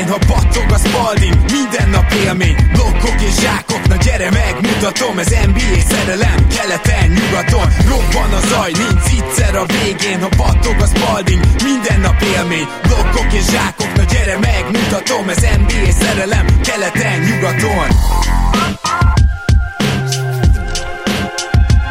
végén, ha battog a spalding Minden nap élmény, blokkok és zsákok Na gyere megmutatom, ez NBA szerelem Keleten, nyugaton, robban a zaj Nincs egyszer a végén, ha battog a spalding Minden nap élmény, blokkok és zsákok Na gyere megmutatom, ez NBA szerelem Keleten, nyugaton.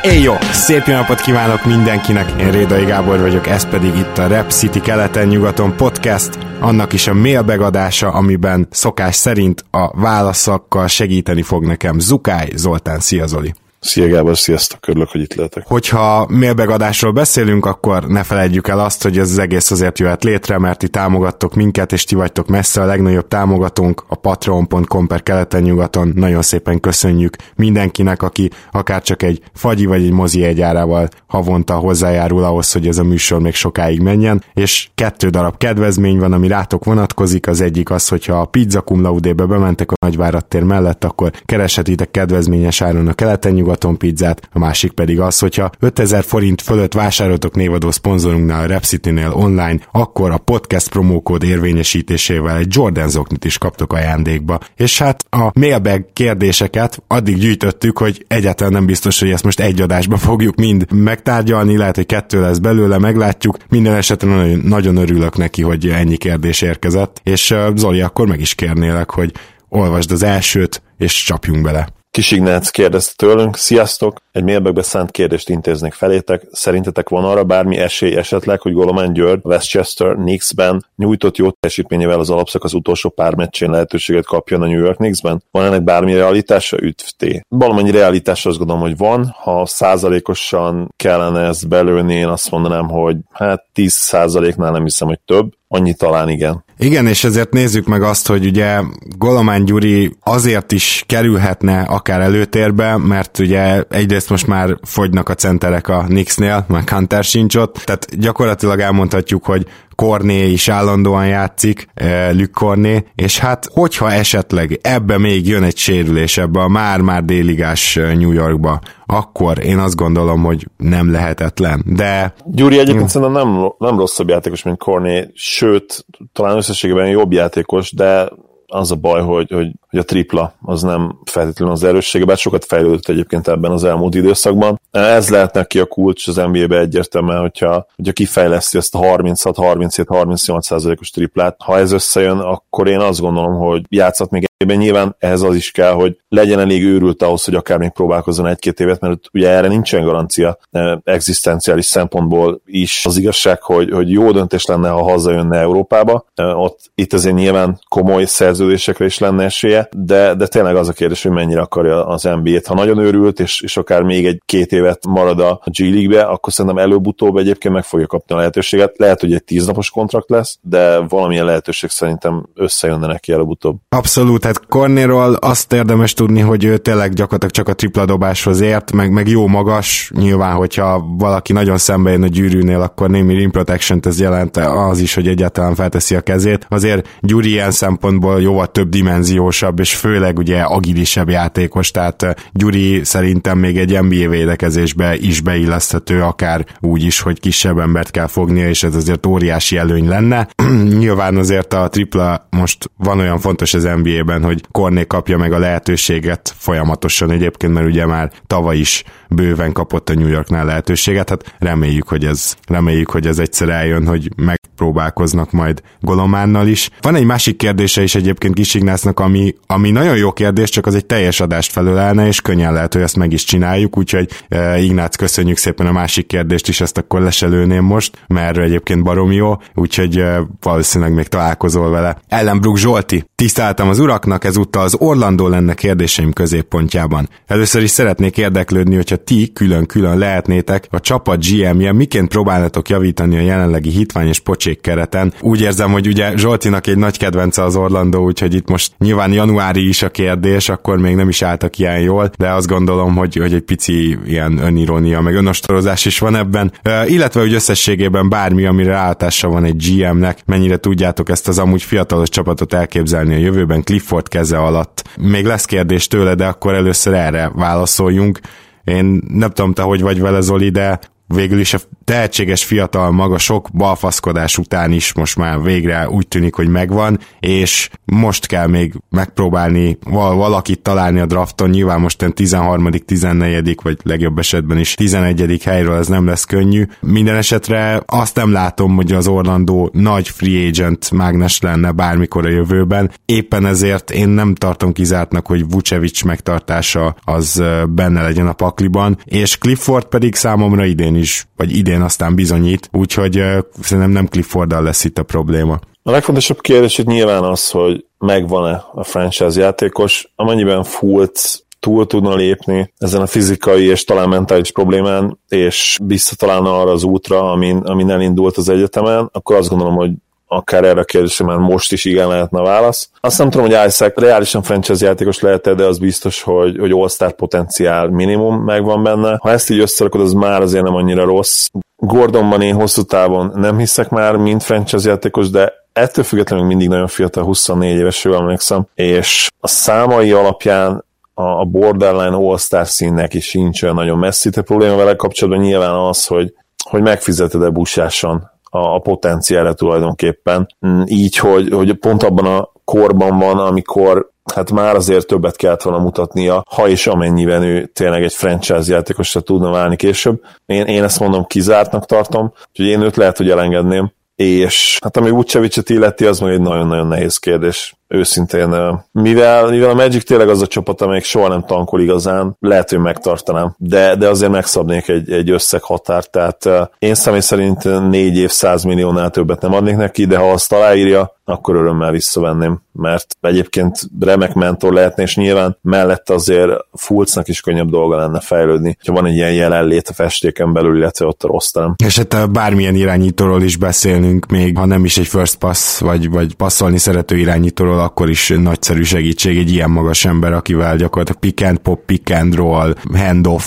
Éj jó! Szép jó napot kívánok mindenkinek! Én Rédai Gábor vagyok, ez pedig itt a Rap City keleten-nyugaton podcast, annak is a mailbegadása, amiben szokás szerint a válaszakkal segíteni fog nekem Zukály Zoltán. Szia Zoli! Szia Gábor, sziasztok, örülök, hogy itt lehetek. Hogyha mailbegadásról beszélünk, akkor ne felejtjük el azt, hogy ez az egész azért jöhet létre, mert ti támogattok minket, és ti vagytok messze a legnagyobb támogatónk a patreon.com per keleten-nyugaton. Nagyon szépen köszönjük mindenkinek, aki akár csak egy fagyi vagy egy mozi egyárával havonta hozzájárul ahhoz, hogy ez a műsor még sokáig menjen, és kettő darab kedvezmény van, ami rátok vonatkozik, az egyik az, hogyha a Pizza Cum Laude-be bementek a Nagyvárad tér mellett, akkor kereshetitek kedvezményes áron a keleten nyugaton pizzát, a másik pedig az, hogyha 5000 forint fölött vásároltok névadó szponzorunknál a Repcity-nél online, akkor a podcast promókód érvényesítésével egy Jordan zoknit is kaptok ajándékba. És hát a mailbag kérdéseket addig gyűjtöttük, hogy egyáltalán nem biztos, hogy ezt most egy adásba fogjuk mind megtárgyalni, lehet, hogy kettő lesz belőle, meglátjuk. Minden esetre nagyon, örülök neki, hogy ennyi kérdés érkezett, és Zoli, akkor meg is kérnélek, hogy olvasd az elsőt, és csapjunk bele. Kis Ignác kérdezte tőlünk, sziasztok, egy mailbagbe szánt kérdést intéznék felétek, szerintetek van arra bármi esély esetleg, hogy Goloman György Westchester Knicksben nyújtott jó teljesítményével az alapszak az utolsó pár meccsén lehetőséget kapjon a New York Knicksben? Van ennek bármi realitása? Üdvté. Valamennyi realitása azt gondolom, hogy van, ha százalékosan kellene ezt belőni, én azt mondanám, hogy hát 10 százaléknál nem hiszem, hogy több, annyi talán igen. Igen, és ezért nézzük meg azt, hogy ugye Golomán Gyuri azért is kerülhetne akár előtérbe, mert ugye egyrészt most már fogynak a centerek a Knicksnél, már Hunter sincs ott, tehát gyakorlatilag elmondhatjuk, hogy Korné is állandóan játszik, eh, Luke Korné, és hát hogyha esetleg ebbe még jön egy sérülés ebbe a már-már déligás eh, New Yorkba, akkor én azt gondolom, hogy nem lehetetlen, de... Gyuri egyébként szerintem nem, nem rosszabb játékos, mint Korné, sőt, talán összességében jobb játékos, de az a baj, hogy, hogy, hogy a tripla az nem feltétlenül az erőssége, bár sokat fejlődött egyébként ebben az elmúlt időszakban. Ez lehet neki a kulcs az NBA-be egyértelműen, hogyha, hogyha kifejleszti ezt a 36-37-38 os triplát. Ha ez összejön, akkor én azt gondolom, hogy játszhat még Nyilván ehhez az is kell, hogy legyen elég őrült ahhoz, hogy akár még próbálkozzon egy-két évet, mert ugye erre nincsen garancia egzisztenciális szempontból is. Az igazság, hogy, hogy jó döntés lenne, ha hazajönne Európába. Ott itt azért nyilván komoly szerződésekre is lenne esélye, de, de tényleg az a kérdés, hogy mennyire akarja az NBA-t. Ha nagyon őrült, és, és akár még egy-két évet marad a G League-be, akkor szerintem előbb-utóbb egyébként meg fogja kapni a lehetőséget. Lehet, hogy egy tíznapos kontrakt lesz, de valamilyen lehetőség szerintem összejönne neki előbb-utóbb. Abszolút, tehát Kornéról azt érdemes tudni, hogy ő tényleg gyakorlatilag csak a tripla dobáshoz ért, meg, meg jó magas, nyilván, hogyha valaki nagyon szembe jön a gyűrűnél, akkor némi rim protection ez jelent az is, hogy egyáltalán felteszi a kezét. Azért Gyuri ilyen szempontból jóval több dimenziósabb, és főleg ugye agilisebb játékos, tehát eh, Gyuri szerintem még egy NBA védekezésbe is beilleszthető, akár úgy is, hogy kisebb embert kell fognia, és ez azért óriási előny lenne. nyilván azért a tripla most van olyan fontos az NBA-ben, esetben, hogy Korné kapja meg a lehetőséget folyamatosan egyébként, mert ugye már tavaly is bőven kapott a New Yorknál lehetőséget, hát reméljük, hogy ez, reméljük, hogy ez egyszer eljön, hogy megpróbálkoznak majd Golománnal is. Van egy másik kérdése is egyébként Kis Ignásznak, ami, ami nagyon jó kérdés, csak az egy teljes adást felölelne, és könnyen lehet, hogy ezt meg is csináljuk, úgyhogy e, Ignác, köszönjük szépen a másik kérdést is, ezt akkor leselőném most, mert egyébként barom jó, úgyhogy e, valószínűleg még találkozol vele. Ellenbrook Zsolti, tiszteltem az urak, ez ezúttal az Orlandó lenne kérdéseim középpontjában. Először is szeretnék érdeklődni, hogyha ti külön-külön lehetnétek a csapat GM-je, miként próbálnátok javítani a jelenlegi hitvány és pocsék kereten. Úgy érzem, hogy ugye Zsoltinak egy nagy kedvence az Orlandó, úgyhogy itt most nyilván januári is a kérdés, akkor még nem is álltak ilyen jól, de azt gondolom, hogy, hogy egy pici ilyen önirónia, meg önostorozás is van ebben, uh, illetve hogy összességében bármi, amire ráhatása van egy GM-nek, mennyire tudjátok ezt az amúgy fiatalos csapatot elképzelni a jövőben, Clifford Clifford keze alatt. Még lesz kérdés tőle, de akkor először erre válaszoljunk. Én nem tudom te, hogy vagy vele Zoli, de végül is a tehetséges fiatal maga sok balfaszkodás után is most már végre úgy tűnik, hogy megvan, és most kell még megpróbálni val- valakit találni a drafton, nyilván most 13 14 vagy legjobb esetben is 11 helyről ez nem lesz könnyű. Minden esetre azt nem látom, hogy az Orlando nagy free agent mágnes lenne bármikor a jövőben. Éppen ezért én nem tartom kizártnak, hogy Vucevic megtartása az benne legyen a pakliban, és Clifford pedig számomra idén is, vagy idén aztán bizonyít, úgyhogy szerintem nem Clifforddal lesz itt a probléma. A legfontosabb kérdés itt nyilván az, hogy megvan-e a franchise játékos, amennyiben Fultz túl tudna lépni ezen a fizikai és talán mentális problémán, és visszatalálna arra az útra, amin, amin elindult az egyetemen, akkor azt gondolom, hogy akár erre a kérdésre már most is igen lehetne válasz. Azt nem tudom, hogy Isaac reálisan franchise játékos lehet de az biztos, hogy, hogy all-star potenciál minimum megvan benne. Ha ezt így összerakod, az már azért nem annyira rossz. Gordonban én hosszú távon nem hiszek már, mint franchise játékos, de ettől függetlenül mindig nagyon fiatal, 24 éves, jól emlékszem, és a számai alapján a borderline all-star színnek is sincs olyan nagyon messzi. A probléma vele kapcsolatban nyilván az, hogy, hogy megfizeted-e busásan a, a potenciára tulajdonképpen. Mm, így, hogy, hogy pont abban a korban van, amikor hát már azért többet kellett volna mutatnia, ha és amennyiben ő tényleg egy franchise játékosra tudna válni később. Én, én ezt mondom kizártnak tartom, hogy én őt lehet, hogy elengedném, és hát ami Vucevicet illeti, az meg egy nagyon-nagyon nehéz kérdés őszintén, mivel, mivel a Magic tényleg az a csapat, amelyik soha nem tankol igazán, lehet, hogy megtartanám, de, de azért megszabnék egy, egy összeghatárt, tehát én személy szerint négy év 100 milliónál többet nem adnék neki, de ha azt aláírja, akkor örömmel visszavenném, mert egyébként remek mentor lehetne, és nyilván mellett azért Fulcnak is könnyebb dolga lenne fejlődni, ha van egy ilyen jelenlét a festéken belül, illetve ott a rostam. És hát bármilyen irányítóról is beszélünk, még ha nem is egy first pass, vagy, vagy passzolni szerető irányítóról, akkor is nagyszerű segítség egy ilyen magas ember, akivel gyakorlatilag pick and pop, pick and roll, handoff,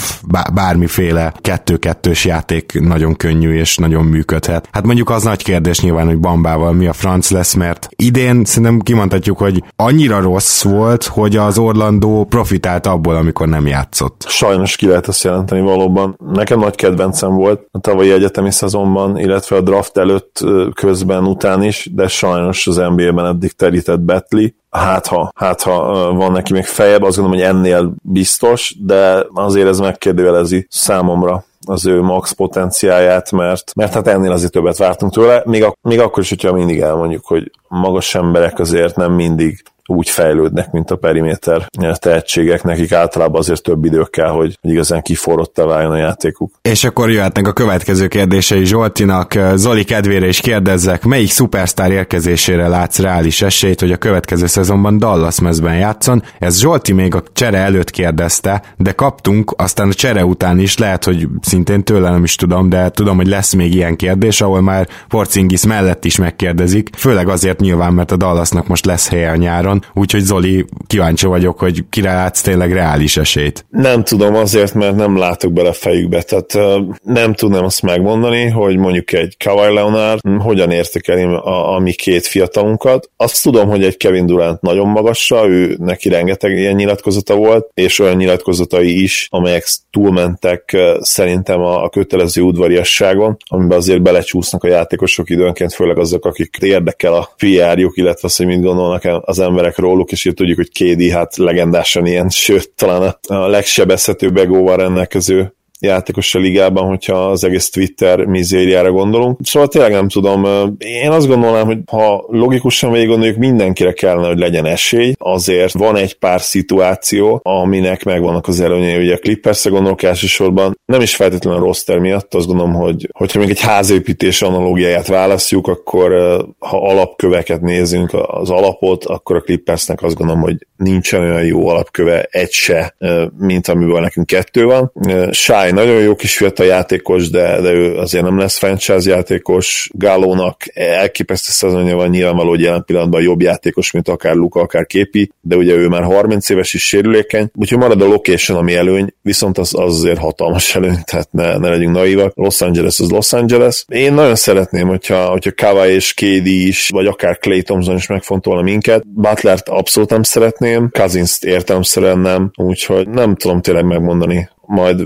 bármiféle kettő-kettős játék nagyon könnyű és nagyon működhet. Hát mondjuk az nagy kérdés nyilván, hogy Bambával mi a franc lesz, mert idén szerintem kimondhatjuk, hogy annyira rossz volt, hogy az Orlandó profitált abból, amikor nem játszott. Sajnos ki lehet ezt jelenteni valóban. Nekem nagy kedvencem volt a tavalyi egyetemi szezonban, illetve a draft előtt közben után is, de sajnos az NBA-ben eddig terített Betli. Hát ha, hát ha van neki még fejebb, azt gondolom, hogy ennél biztos, de azért ez megkérdőjelezi számomra az ő max potenciáját, mert, mert hát ennél azért többet vártunk tőle, még, ak- még akkor is, hogyha mindig elmondjuk, hogy magas emberek azért nem mindig úgy fejlődnek, mint a periméter tehetségek, nekik általában azért több idő kell, hogy igazán kiforrott váljon a játékuk. És akkor jöhetnek a következő kérdései Zsoltinak. Zoli kedvére is kérdezzek, melyik szupersztár érkezésére látsz reális esélyt, hogy a következő szezonban Dallas mezben játszon? Ez Zsolti még a csere előtt kérdezte, de kaptunk, aztán a csere után is, lehet, hogy szintén tőle nem is tudom, de tudom, hogy lesz még ilyen kérdés, ahol már Porcingis mellett is megkérdezik, főleg azért nyilván, mert a Dallasnak most lesz helye a nyáron, úgyhogy Zoli, kíváncsi vagyok, hogy kire látsz tényleg reális esélyt. Nem tudom azért, mert nem látok bele fejükbe, tehát nem tudnám azt megmondani, hogy mondjuk egy Kawhi Leonard hogyan értékeli a, a mi két fiatalunkat. Azt tudom, hogy egy Kevin Durant nagyon magasra, ő neki rengeteg ilyen nyilatkozata volt, és olyan nyilatkozatai is, amelyek túlmentek szerintem a, a kötelező udvariasságon, amiben azért belecsúsznak a játékosok időnként, főleg azok, akik érdekel a PR-juk, illetve azt, hogy mit gondolnak az emberek emberek róluk, és így tudjuk, hogy Kédi hát legendásan ilyen, sőt, talán a legsebezhetőbb egóval rendelkező játékos a ligában, hogyha az egész Twitter mizériára gondolunk. Szóval tényleg nem tudom, én azt gondolnám, hogy ha logikusan végig gondoljuk, mindenkire kellene, hogy legyen esély, azért van egy pár szituáció, aminek megvannak az előnyei, ugye a Clippers-re gondolok elsősorban, nem is feltétlenül a roster miatt, azt gondolom, hogy hogyha még egy házépítés analógiáját választjuk, akkor ha alapköveket nézünk, az alapot, akkor a Clippersnek azt gondolom, hogy nincsen olyan jó alapköve, egy se, mint amiből nekünk kettő van. Shy nagyon jó kis fiatal játékos, de, de ő azért nem lesz franchise játékos. Gálónak elképesztő szezonja van nyilvánvaló, hogy jelen pillanatban jobb játékos, mint akár Luka, akár Képi, de ugye ő már 30 éves is sérülékeny, úgyhogy marad a location, ami előny, viszont az, az azért hatalmas előny, tehát ne, ne legyünk naivak. Los Angeles az Los Angeles. Én nagyon szeretném, hogyha, hogyha Kawai és KD is, vagy akár Clay Thompson is megfontolna minket. Butlert abszolút nem szeretném, Cousins-t értelemszerűen nem, úgyhogy nem tudom tényleg megmondani, majd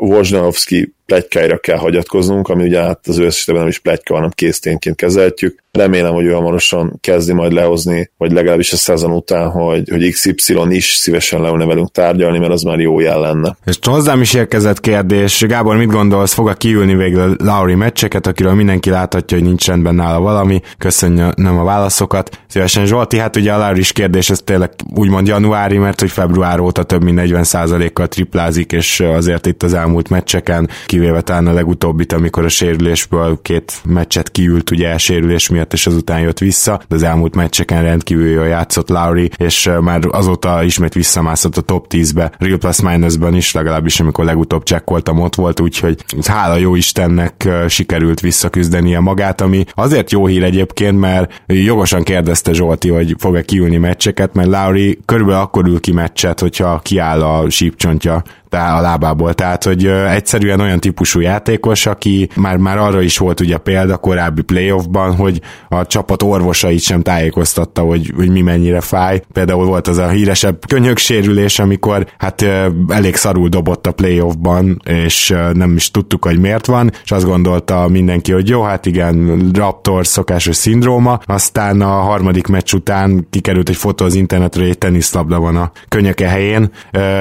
Wojnarowski plegykáira kell hagyatkoznunk, ami ugye hát az őszintében nem is plegyka, hanem készténként kezeltjük. Remélem, hogy ő hamarosan kezdi majd lehozni, vagy legalábbis a szezon után, hogy, hogy XY is szívesen leülne velünk tárgyalni, mert az már jó jel lenne. És hozzám is érkezett kérdés. Gábor, mit gondolsz, fog a kiülni végül Lauri meccseket, akiről mindenki láthatja, hogy nincs rendben nála valami? Köszönöm a válaszokat. Szívesen Zsolti, hát ugye a Lauri is kérdés, ez tényleg úgymond januári, mert hogy február óta több mint 40%-kal triplázik, és azért itt az elmúlt meccseken, kivéve talán a legutóbbit, amikor a sérülésből két meccset kiült, ugye sérülés miatt, és azután jött vissza, de az elmúlt meccseken rendkívül jól játszott Lauri, és már azóta ismét visszamászott a top 10-be, Real Plus Minusban is, legalábbis amikor legutóbb csekkoltam, ott volt, úgyhogy hála jó Istennek sikerült visszaküzdenie magát, ami azért jó hír egyébként, mert jogosan kérdezte Zsolti, hogy fog-e kiülni meccseket, mert Lauri körülbelül akkor ül ki meccset, hogyha kiáll a sípcsontja a lábából. Tehát, hogy egyszerűen olyan típusú játékos, aki már, már arra is volt ugye példa korábbi playoffban, hogy a csapat orvosait sem tájékoztatta, hogy, hogy mi mennyire fáj. Például volt az a híresebb könyöksérülés, amikor hát elég szarul dobott a playoffban, és nem is tudtuk, hogy miért van, és azt gondolta mindenki, hogy jó, hát igen, Raptor szokásos szindróma, aztán a harmadik meccs után kikerült egy fotó az internetre, hogy egy teniszlabda van a könyöke helyén,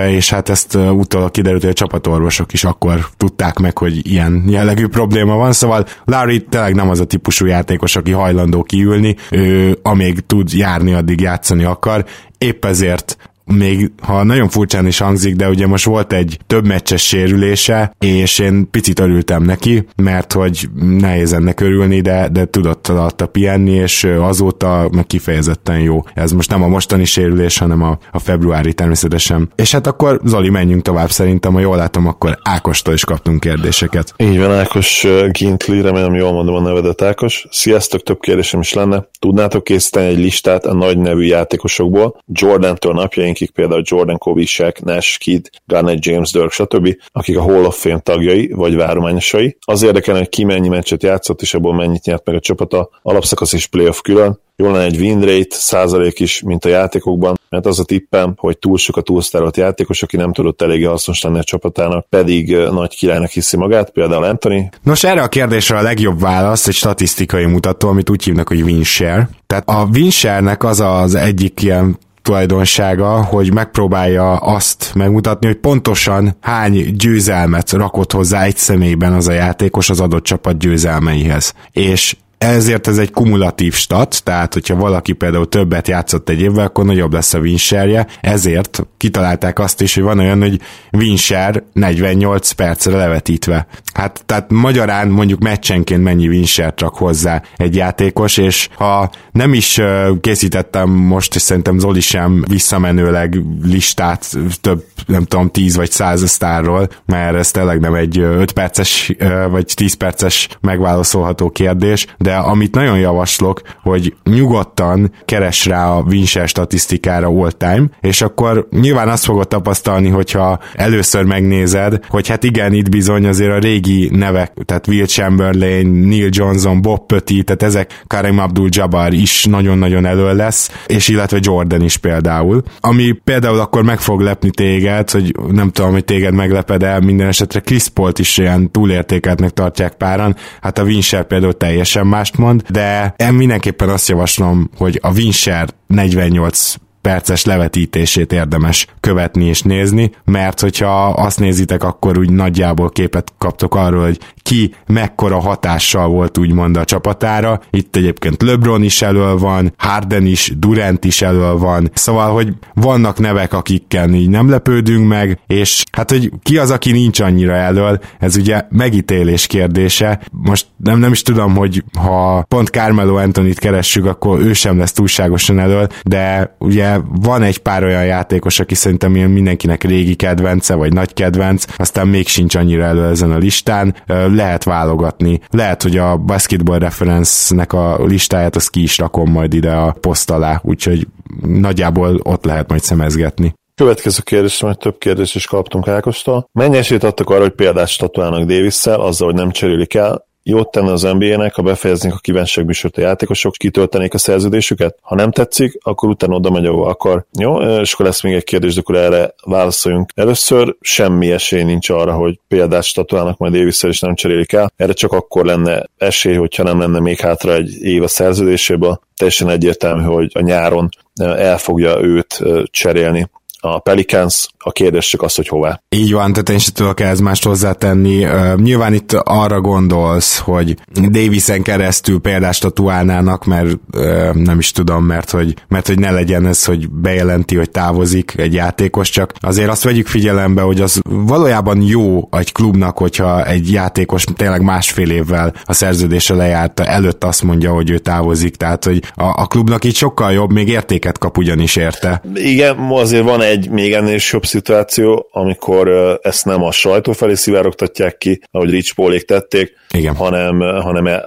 és hát ezt utána kiderült, hogy a csapatorvosok is akkor tudták meg, hogy ilyen jellegű probléma van, szóval Larry tényleg nem az a típusú játékos, aki hajlandó kiülni, ő amíg tud járni, addig játszani akar, épp ezért még ha nagyon furcsán is hangzik, de ugye most volt egy több meccses sérülése, és én picit örültem neki, mert hogy nehéz ennek örülni, de, de tudott alatta pihenni, és azóta meg kifejezetten jó. Ez most nem a mostani sérülés, hanem a, a februári természetesen. És hát akkor Zoli, menjünk tovább szerintem, ha jól látom, akkor Ákostól is kaptunk kérdéseket. Így van, Ákos Gintli, remélem jól mondom a nevedet Ákos. Sziasztok, több kérdésem is lenne. Tudnátok készíteni egy listát a nagy nevű játékosokból, Jordan-től napjaink akik például Jordan Kobe, Shaq, Nash, Kidd, Garnett, James, Dirk, stb., akik a Hall of Fame tagjai, vagy várományosai. Az érdekel, hogy ki mennyi meccset játszott, és abból mennyit nyert meg a csapata, alapszakasz és playoff külön, jól lenne egy win rate százalék is, mint a játékokban, mert az a tippem, hogy túl sok a túlsztárolt játékos, aki nem tudott eléggé hasznos lenni a csapatának, pedig nagy királynak hiszi magát, például Anthony. Nos, erre a kérdésre a legjobb válasz egy statisztikai mutató, amit úgy hívnak, hogy win share. Tehát a win share-nek az az egyik ilyen tulajdonsága, hogy megpróbálja azt megmutatni, hogy pontosan hány győzelmet rakott hozzá egy személyben az a játékos az adott csapat győzelmeihez. És ezért ez egy kumulatív stat, tehát hogyha valaki például többet játszott egy évvel, akkor nagyobb lesz a winserje, ezért kitalálták azt is, hogy van olyan, hogy winser 48 percre levetítve. Hát tehát magyarán mondjuk meccsenként mennyi winsert rak hozzá egy játékos, és ha nem is készítettem most, és szerintem Zoli sem visszamenőleg listát több, nem tudom, 10 vagy 100 sztárról, mert ez tényleg nem egy 5 perces vagy 10 perces megválaszolható kérdés, de amit nagyon javaslok, hogy nyugodtan keres rá a Winsher statisztikára all time, és akkor nyilván azt fogod tapasztalni, hogyha először megnézed, hogy hát igen, itt bizony azért a régi nevek, tehát Will Chamberlain, Neil Johnson, Bob Pötti, tehát ezek Karim Abdul-Jabbar is nagyon-nagyon elő lesz, és illetve Jordan is például. Ami például akkor meg fog lepni téged, hogy nem tudom, hogy téged megleped el, minden esetre Chris Paul-t is ilyen túlértékeltnek tartják páran, hát a Winsher például teljesen mást mond, de én mindenképpen azt javaslom, hogy a Winsher 48 perces levetítését érdemes követni és nézni, mert hogyha azt nézitek, akkor úgy nagyjából képet kaptok arról, hogy ki mekkora hatással volt úgymond a csapatára. Itt egyébként LeBron is elől van, Harden is, Durant is elől van, szóval, hogy vannak nevek, akikkel így nem lepődünk meg, és hát, hogy ki az, aki nincs annyira elől, ez ugye megítélés kérdése. Most nem, nem is tudom, hogy ha pont Carmelo Anthony-t keressük, akkor ő sem lesz túlságosan elől, de ugye van egy pár olyan játékos, aki szerintem mindenkinek régi kedvence, vagy nagy kedvenc, aztán még sincs annyira elő ezen a listán, lehet válogatni. Lehet, hogy a Basketball Reference-nek a listáját azt ki is rakom majd ide a poszt alá, úgyhogy nagyjából ott lehet majd szemezgetni. Következő kérdés, majd több kérdést is kaptunk Ákostól. Mennyi esélyt adtak arra, hogy példát statuálnak davis azzal, hogy nem cserélik el, jót tenne az NBA-nek, ha befejeznék a kívánságműsort a játékosok, kitöltenék a szerződésüket. Ha nem tetszik, akkor utána oda megy, ahova akar. Jó, és akkor lesz még egy kérdés, de akkor erre válaszoljunk. Először semmi esély nincs arra, hogy példát statuálnak majd davis és nem cserélik el. Erre csak akkor lenne esély, hogyha nem lenne még hátra egy év a szerződéséből. Teljesen egyértelmű, hogy a nyáron el fogja őt cserélni a Pelicans, a kérdés csak az, hogy hová. Így van, tehát én sem tudok ehhez mást hozzátenni. Uh, nyilván itt arra gondolsz, hogy Davisen keresztül példást tatuálnának, mert uh, nem is tudom, mert hogy, mert hogy ne legyen ez, hogy bejelenti, hogy távozik egy játékos, csak azért azt vegyük figyelembe, hogy az valójában jó egy klubnak, hogyha egy játékos tényleg másfél évvel a szerződése lejárta előtt azt mondja, hogy ő távozik, tehát hogy a, a klubnak így sokkal jobb, még értéket kap ugyanis érte. Igen, azért van egy még ennél is jobb szituáció, amikor ezt nem a sajtó felé szivárogtatják ki, ahogy Rich Paulék tették, Igen. hanem, hanem e,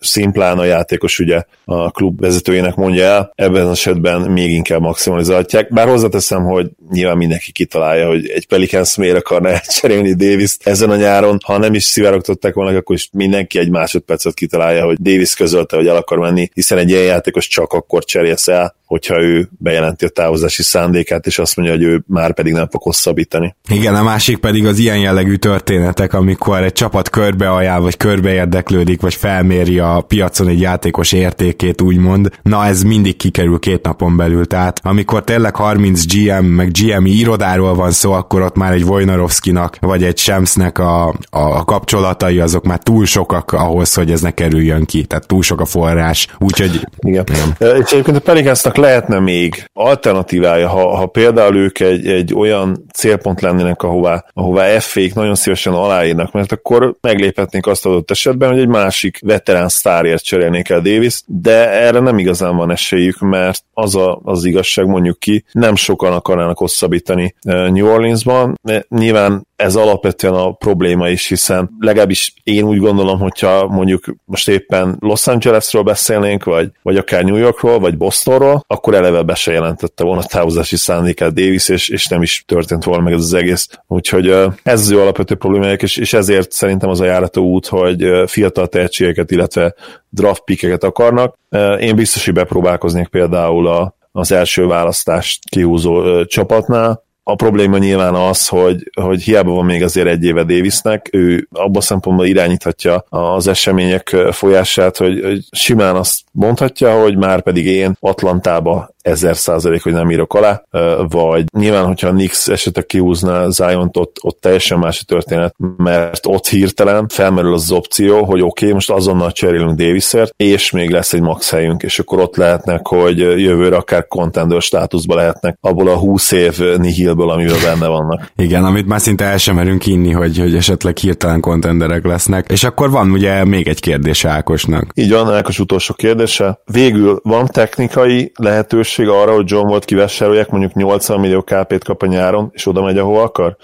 szimplán a játékos ugye a klub vezetőjének mondja el, ebben az esetben még inkább maximalizálják. Bár hozzáteszem, hogy nyilván mindenki kitalálja, hogy egy Pelicans miért akarna elcserélni davis ezen a nyáron, ha nem is szivárogtatták volna, akkor is mindenki egy másodpercet kitalálja, hogy Davis közölte, hogy el akar menni, hiszen egy ilyen játékos csak akkor cserélsz el, hogyha ő bejelenti a távozási szándékát, és azt mondja, hogy ő már pedig nem fog hosszabbítani. Igen, a másik pedig az ilyen jellegű történetek, amikor egy csapat körbe ajánl, vagy körbe érdeklődik, vagy felméri a piacon egy játékos értékét, úgymond. Na, ez mindig kikerül két napon belül. Tehát amikor tényleg 30 GM, meg GM irodáról van szó, akkor ott már egy Wojnarowskinak, vagy egy Shemsnek a, a kapcsolatai azok már túl sokak ahhoz, hogy ez ne kerüljön ki. Tehát túl sok a forrás. Úgyhogy... Igen. igen. És egyébként a Pelicansnak lehetne még alternatívája, ha, ha például ők egy, egy olyan célpont lennének, ahová, ahová f nagyon szívesen aláírnak, mert akkor megléphetnék azt adott esetben, hogy egy másik veterán sztárért cserélnék el Davis, de erre nem igazán van esélyük, mert az a, az igazság mondjuk ki, nem sokan akarnának hosszabbítani eh, New Orleansban. Nyilván ez alapvetően a probléma is, hiszen legalábbis én úgy gondolom, hogyha mondjuk most éppen Los Angelesről beszélnénk, vagy, vagy akár New Yorkról, vagy Bostonról, akkor eleve be se jelentette volna távozási szándékát Davis, és, és nem is történt volna meg ez az egész. Úgyhogy ez az ő alapvető problémájuk, és, és ezért szerintem az a járató út, hogy fiatal tehetségeket, illetve draft pickeket akarnak. Én biztos, hogy bepróbálkoznék például a, az első választást kihúzó ö, csapatnál, a probléma nyilván az, hogy, hogy hiába van még azért egy éve Davisnek, ő abban szempontból irányíthatja az események folyását, hogy, hogy simán azt mondhatja, hogy már pedig én Atlantába ezer százalék, hogy nem írok alá, vagy nyilván, hogyha a Nix esetleg kihúzná zion ott, ott teljesen más a történet, mert ott hirtelen felmerül az, opció, hogy oké, okay, most azonnal cserélünk Davisért, és még lesz egy max helyünk, és akkor ott lehetnek, hogy jövőre akár contender státuszba lehetnek abból a 20 év nihilből, amivel benne vannak. Igen, amit már szinte el sem merünk inni, hogy, hogy esetleg hirtelen kontenderek lesznek. És akkor van ugye még egy kérdés Ákosnak. Így van, Ákos utolsó kérdése. Végül van technikai lehetőség lehetőség arra, hogy John Wall kivásárolják, mondjuk 80 millió KP-t kap a nyáron, és oda megy, ahova akar?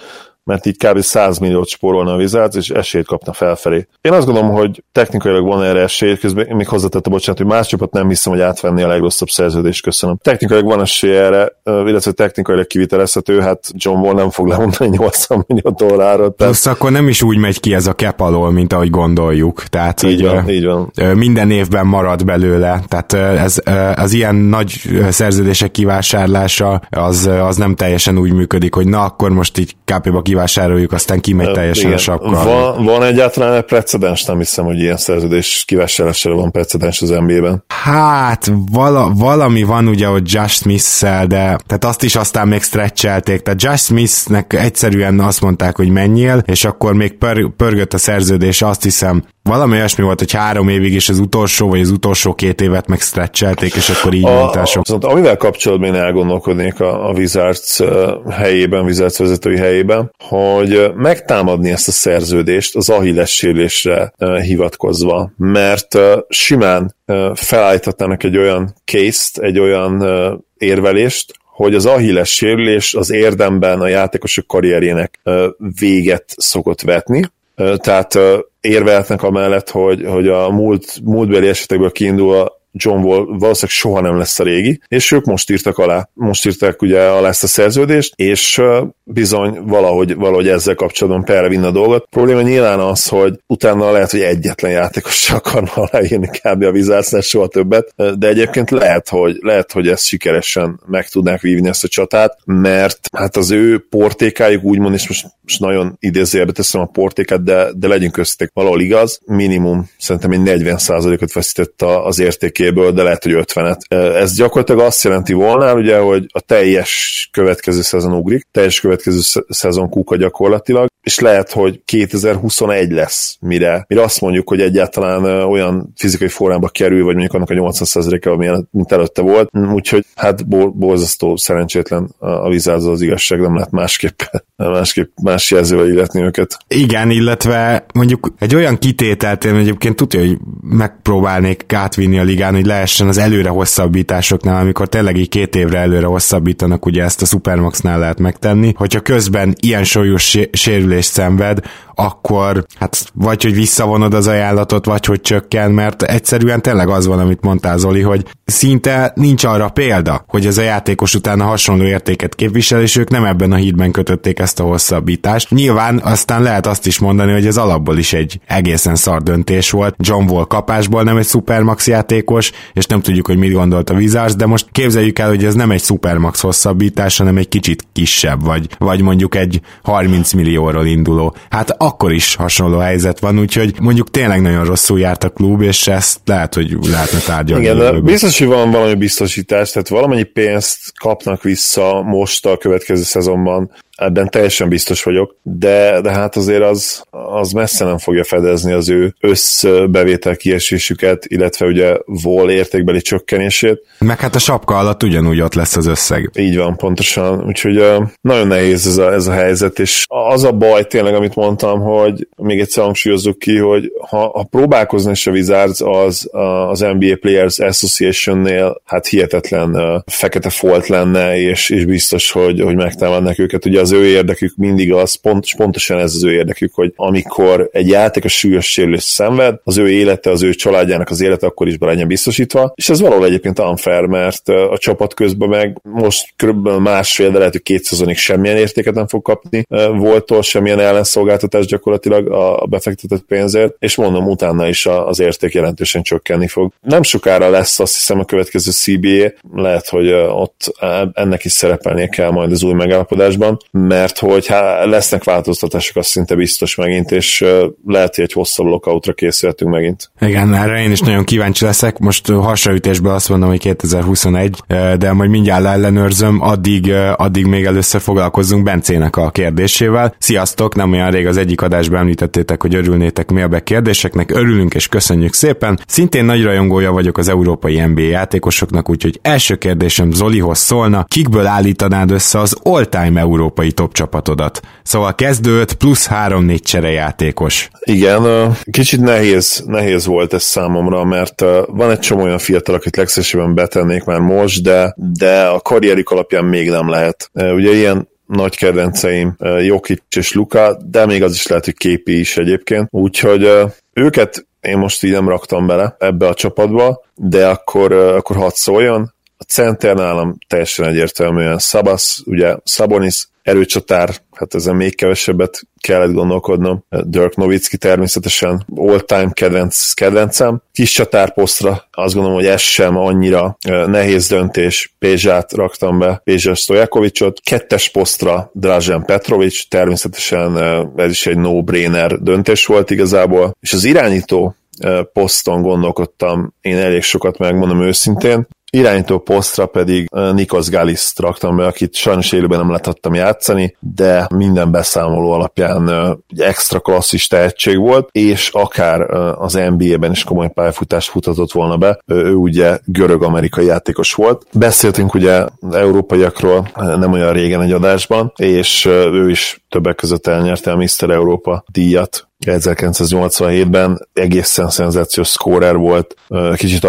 Mert így kb. 100 milliót spórolna a Wizards, és esélyt kapna felfelé. Én azt gondolom, hogy technikailag van erre esély, közben még hozzátette, bocsánat, hogy más csapat nem hiszem, hogy átvenni a legrosszabb szerződést, köszönöm. Technikailag van esély erre, illetve technikailag kivitelezhető, hát John Wall nem fog lemondani 80 millió dollárot. Tehát... Plusz akkor nem is úgy megy ki ez a cap alól, mint ahogy gondoljuk. Tehát, így van, így van. Minden évben marad belőle, tehát ez, az ilyen nagy szerződések kivásárlása az, az nem teljesen úgy működik, hogy na akkor most így kp kivásároljuk, aztán kimegy teljesen Igen. a sapka. Van, van egyáltalán egy precedens, nem hiszem, hogy ilyen szerződés kivásárlásra van precedens az NBA-ben. Hát, vala, valami van ugye, hogy Josh smith de tehát azt is aztán még stretchelték, tehát Josh Smithnek egyszerűen azt mondták, hogy menjél, és akkor még pör, pörgött a szerződés, azt hiszem valami olyasmi volt, hogy három évig is az utolsó, vagy az utolsó két évet meg stretchelték, és akkor így mondtál sok. Szóval, amivel kapcsolatban én elgondolkodnék a, a Wizards helyében, Wizards vezetői helyében, hogy megtámadni ezt a szerződést az Achilles sérülésre hivatkozva, mert simán felállíthatnának egy olyan case-t, egy olyan érvelést, hogy az Achilles sérülés az érdemben a játékosok karrierjének véget szokott vetni, tehát érvelhetnek amellett, hogy, hogy a múlt, múltbeli esetekből kiindulva John Wall valószínűleg soha nem lesz a régi, és ők most írtak alá, most írták ugye alá ezt a szerződést, és bizony valahogy, valahogy ezzel kapcsolatban perre vinne a dolgot. A probléma nyilván az, hogy utána lehet, hogy egyetlen játékos se akarna aláírni kb. a Wizardsnál soha többet, de egyébként lehet, hogy, lehet, hogy ezt sikeresen meg tudnák vívni ezt a csatát, mert hát az ő portékájuk úgymond, és most, most nagyon idézőjelbe teszem a portékát, de, de legyünk köztetek valahol igaz, minimum szerintem egy 40%-ot veszített az értékéből, de lehet, hogy 50-et. Ez gyakorlatilag azt jelenti volna, ugye, hogy a teljes következő szezon ugrik, teljes következő szezon kuka gyakorlatilag, és lehet, hogy 2021 lesz, mire, mire azt mondjuk, hogy egyáltalán olyan fizikai formába kerül, vagy mondjuk annak a 80%-a, ami mint előtte volt, úgyhogy hát borzasztó szerencsétlen a Wizards az igazság, nem lehet másképp, másképp más jelzővel illetni őket. Igen, illetve mondjuk egy olyan kitételt én egyébként tudja, hogy megpróbálnék átvinni a ligán, hogy lehessen az előre hosszabbításoknál, amikor tényleg így két évre előre hosszabbítanak, ugye ezt a Supermaxnál lehet megtenni, hogyha közben ilyen súlyos sérülést szenved, akkor hát vagy, hogy visszavonod az ajánlatot, vagy, hogy csökken, mert egyszerűen tényleg az van, amit mondtál Zoli, hogy szinte nincs arra példa, hogy ez a játékos utána hasonló értéket képvisel, és ők nem ebben a hídben kötötték ezt a hosszabbítást. Nyilván aztán lehet azt is mondani, hogy ez alapból is egy egészen szar döntés volt. John Wall kapásból nem egy Supermax játékos, és nem tudjuk, hogy mit gondolt a Wizards, de most képzeljük el, hogy ez nem egy Supermax hosszabbítás, hanem egy kicsit kisebb, vagy, vagy mondjuk egy 30 millióról induló. Hát akkor is hasonló helyzet van, úgyhogy mondjuk tényleg nagyon rosszul járt a klub, és ezt lehet, hogy lehetne tárgyalni. Igen, de biztos, hogy van valami biztosítás, tehát valamennyi pénzt kapnak vissza most a következő szezonban ebben teljesen biztos vagyok, de, de hát azért az, az messze nem fogja fedezni az ő összbevétel kiesésüket, illetve ugye vol értékbeli csökkenését. Meg hát a sapka alatt ugyanúgy ott lesz az összeg. Így van, pontosan. Úgyhogy nagyon nehéz ez a, ez a helyzet, és az a baj tényleg, amit mondtam, hogy még egyszer hangsúlyozzuk ki, hogy ha, ha próbálkozni is a Wizards, az az NBA Players Association-nél hát hihetetlen fekete folt lenne, és, és biztos, hogy, hogy megtámadnak őket. Ugye az ő érdekük mindig az, pont, pontosan ez az ő érdekük, hogy amikor egy játékos súlyos sérülést szenved, az ő élete, az ő családjának az élete akkor is be legyen biztosítva, és ez valahol egyébként unfair, mert a csapat közben meg most kb. másfél, de lehet, hogy két szezonig semmilyen értéket nem fog kapni voltól, semmilyen ellenszolgáltatás gyakorlatilag a befektetett pénzért, és mondom, utána is az érték jelentősen csökkenni fog. Nem sokára lesz azt hiszem a következő CBA, lehet, hogy ott ennek is szerepelnie kell majd az új megállapodásban, mert hogy hát lesznek változtatások, az szinte biztos megint, és lehet, hogy egy hosszabb lockoutra készülhetünk megint. Igen, erre én is nagyon kíváncsi leszek. Most hasraütésből azt mondom, hogy 2021, de majd mindjárt ellenőrzöm, addig, addig még először foglalkozzunk Bencének a kérdésével. Sziasztok, nem olyan rég az egyik adásban említettétek, hogy örülnétek mailback kérdéseknek, örülünk és köszönjük szépen. Szintén nagy rajongója vagyok az európai NBA játékosoknak, úgyhogy első kérdésem Zolihoz szólna, kikből állítanád össze az all-time európai top csapatodat. Szóval kezdőt plusz 3-4 cserejátékos. Igen, kicsit nehéz, nehéz volt ez számomra, mert van egy csomó olyan fiatal, akit legszívesebben betennék már most, de, de a karrierük alapján még nem lehet. Ugye ilyen nagy kedvenceim Jokic és Luka, de még az is lehet, hogy képi is egyébként. Úgyhogy őket én most így nem raktam bele ebbe a csapatba, de akkor, akkor hadd szóljon. A center nálam teljesen egyértelműen Szabasz, ugye Szabonis erőcsatár, hát ezen még kevesebbet kellett gondolkodnom. Dirk Nowitzki természetesen all-time kedvenc, kedvencem. Kis csatárposztra azt gondolom, hogy ez sem annyira nehéz döntés. Pézsát raktam be, Pézsa Stojakovicsot. Kettes posztra Dražen Petrovic, természetesen ez is egy no-brainer döntés volt igazából. És az irányító poszton gondolkodtam én elég sokat, megmondom őszintén irányító posztra pedig Nikos Galis raktam be, akit sajnos élőben nem lehettem játszani, de minden beszámoló alapján egy extra klasszis tehetség volt, és akár az NBA-ben is komoly pályafutást futatott volna be. Ő ugye görög-amerikai játékos volt. Beszéltünk ugye európaiakról nem olyan régen egy adásban, és ő is többek között elnyerte a Mr. Európa díjat 1987-ben egészen szenzációs scorer volt, kicsit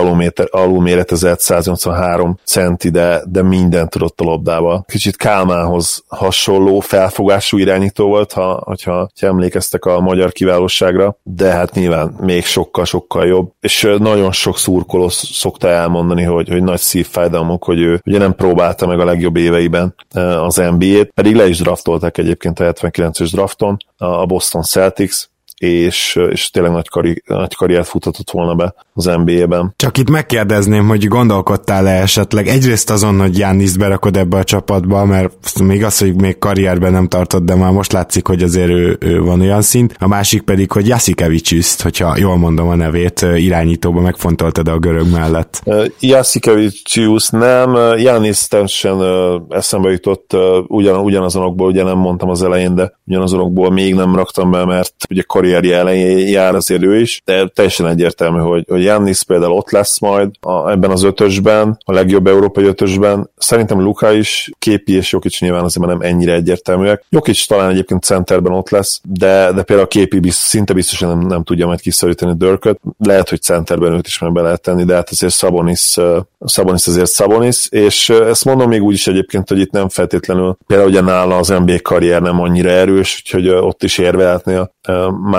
alulméretezett 183 centi, de, de mindent tudott a labdával. Kicsit Kálmához hasonló felfogású irányító volt, ha, hogyha, ha emlékeztek a magyar kiválóságra, de hát nyilván még sokkal-sokkal jobb, és nagyon sok szurkoló szokta elmondani, hogy, hogy nagy szívfájdalmuk, hogy ő ugye nem próbálta meg a legjobb éveiben az NBA-t, pedig le is draftolták egyébként a 79-es drafton a Boston Celtics, és, és tényleg nagy, kari, nagy karriert futhatott volna be az NBA-ben. Csak itt megkérdezném, hogy gondolkodtál-e esetleg egyrészt azon, hogy Jániszt berakod ebbe a csapatba, mert még az, hogy még karrierben nem tartott, de már most látszik, hogy azért ő, ő van olyan szint. A másik pedig, hogy Jasikeviciuszt, hogyha jól mondom a nevét, irányítóba megfontoltad a görög mellett. Jasikevicius nem, Jánisz teljesen eszembe jutott ugyan, ugyanazonokból, ugye nem mondtam az elején, de ugyanazonokból még nem raktam be, mert ugye karrierje elején jár azért ő is, de teljesen egyértelmű, hogy, hogy Jannis például ott lesz majd a, ebben az ötösben, a legjobb európai ötösben. Szerintem Luka is, Képi és Jokic nyilván azért nem ennyire egyértelműek. Jokic talán egyébként centerben ott lesz, de, de például a Képi biztos, szinte biztosan nem, nem tudja majd kiszorítani Dörköt. Lehet, hogy centerben őt is meg be lehet tenni, de hát azért Szabonis, Szabonis azért Szabonis, és ezt mondom még úgy is egyébként, hogy itt nem feltétlenül, például ugye nála az NBA karrier nem annyira erős, úgyhogy ott is érvehetné a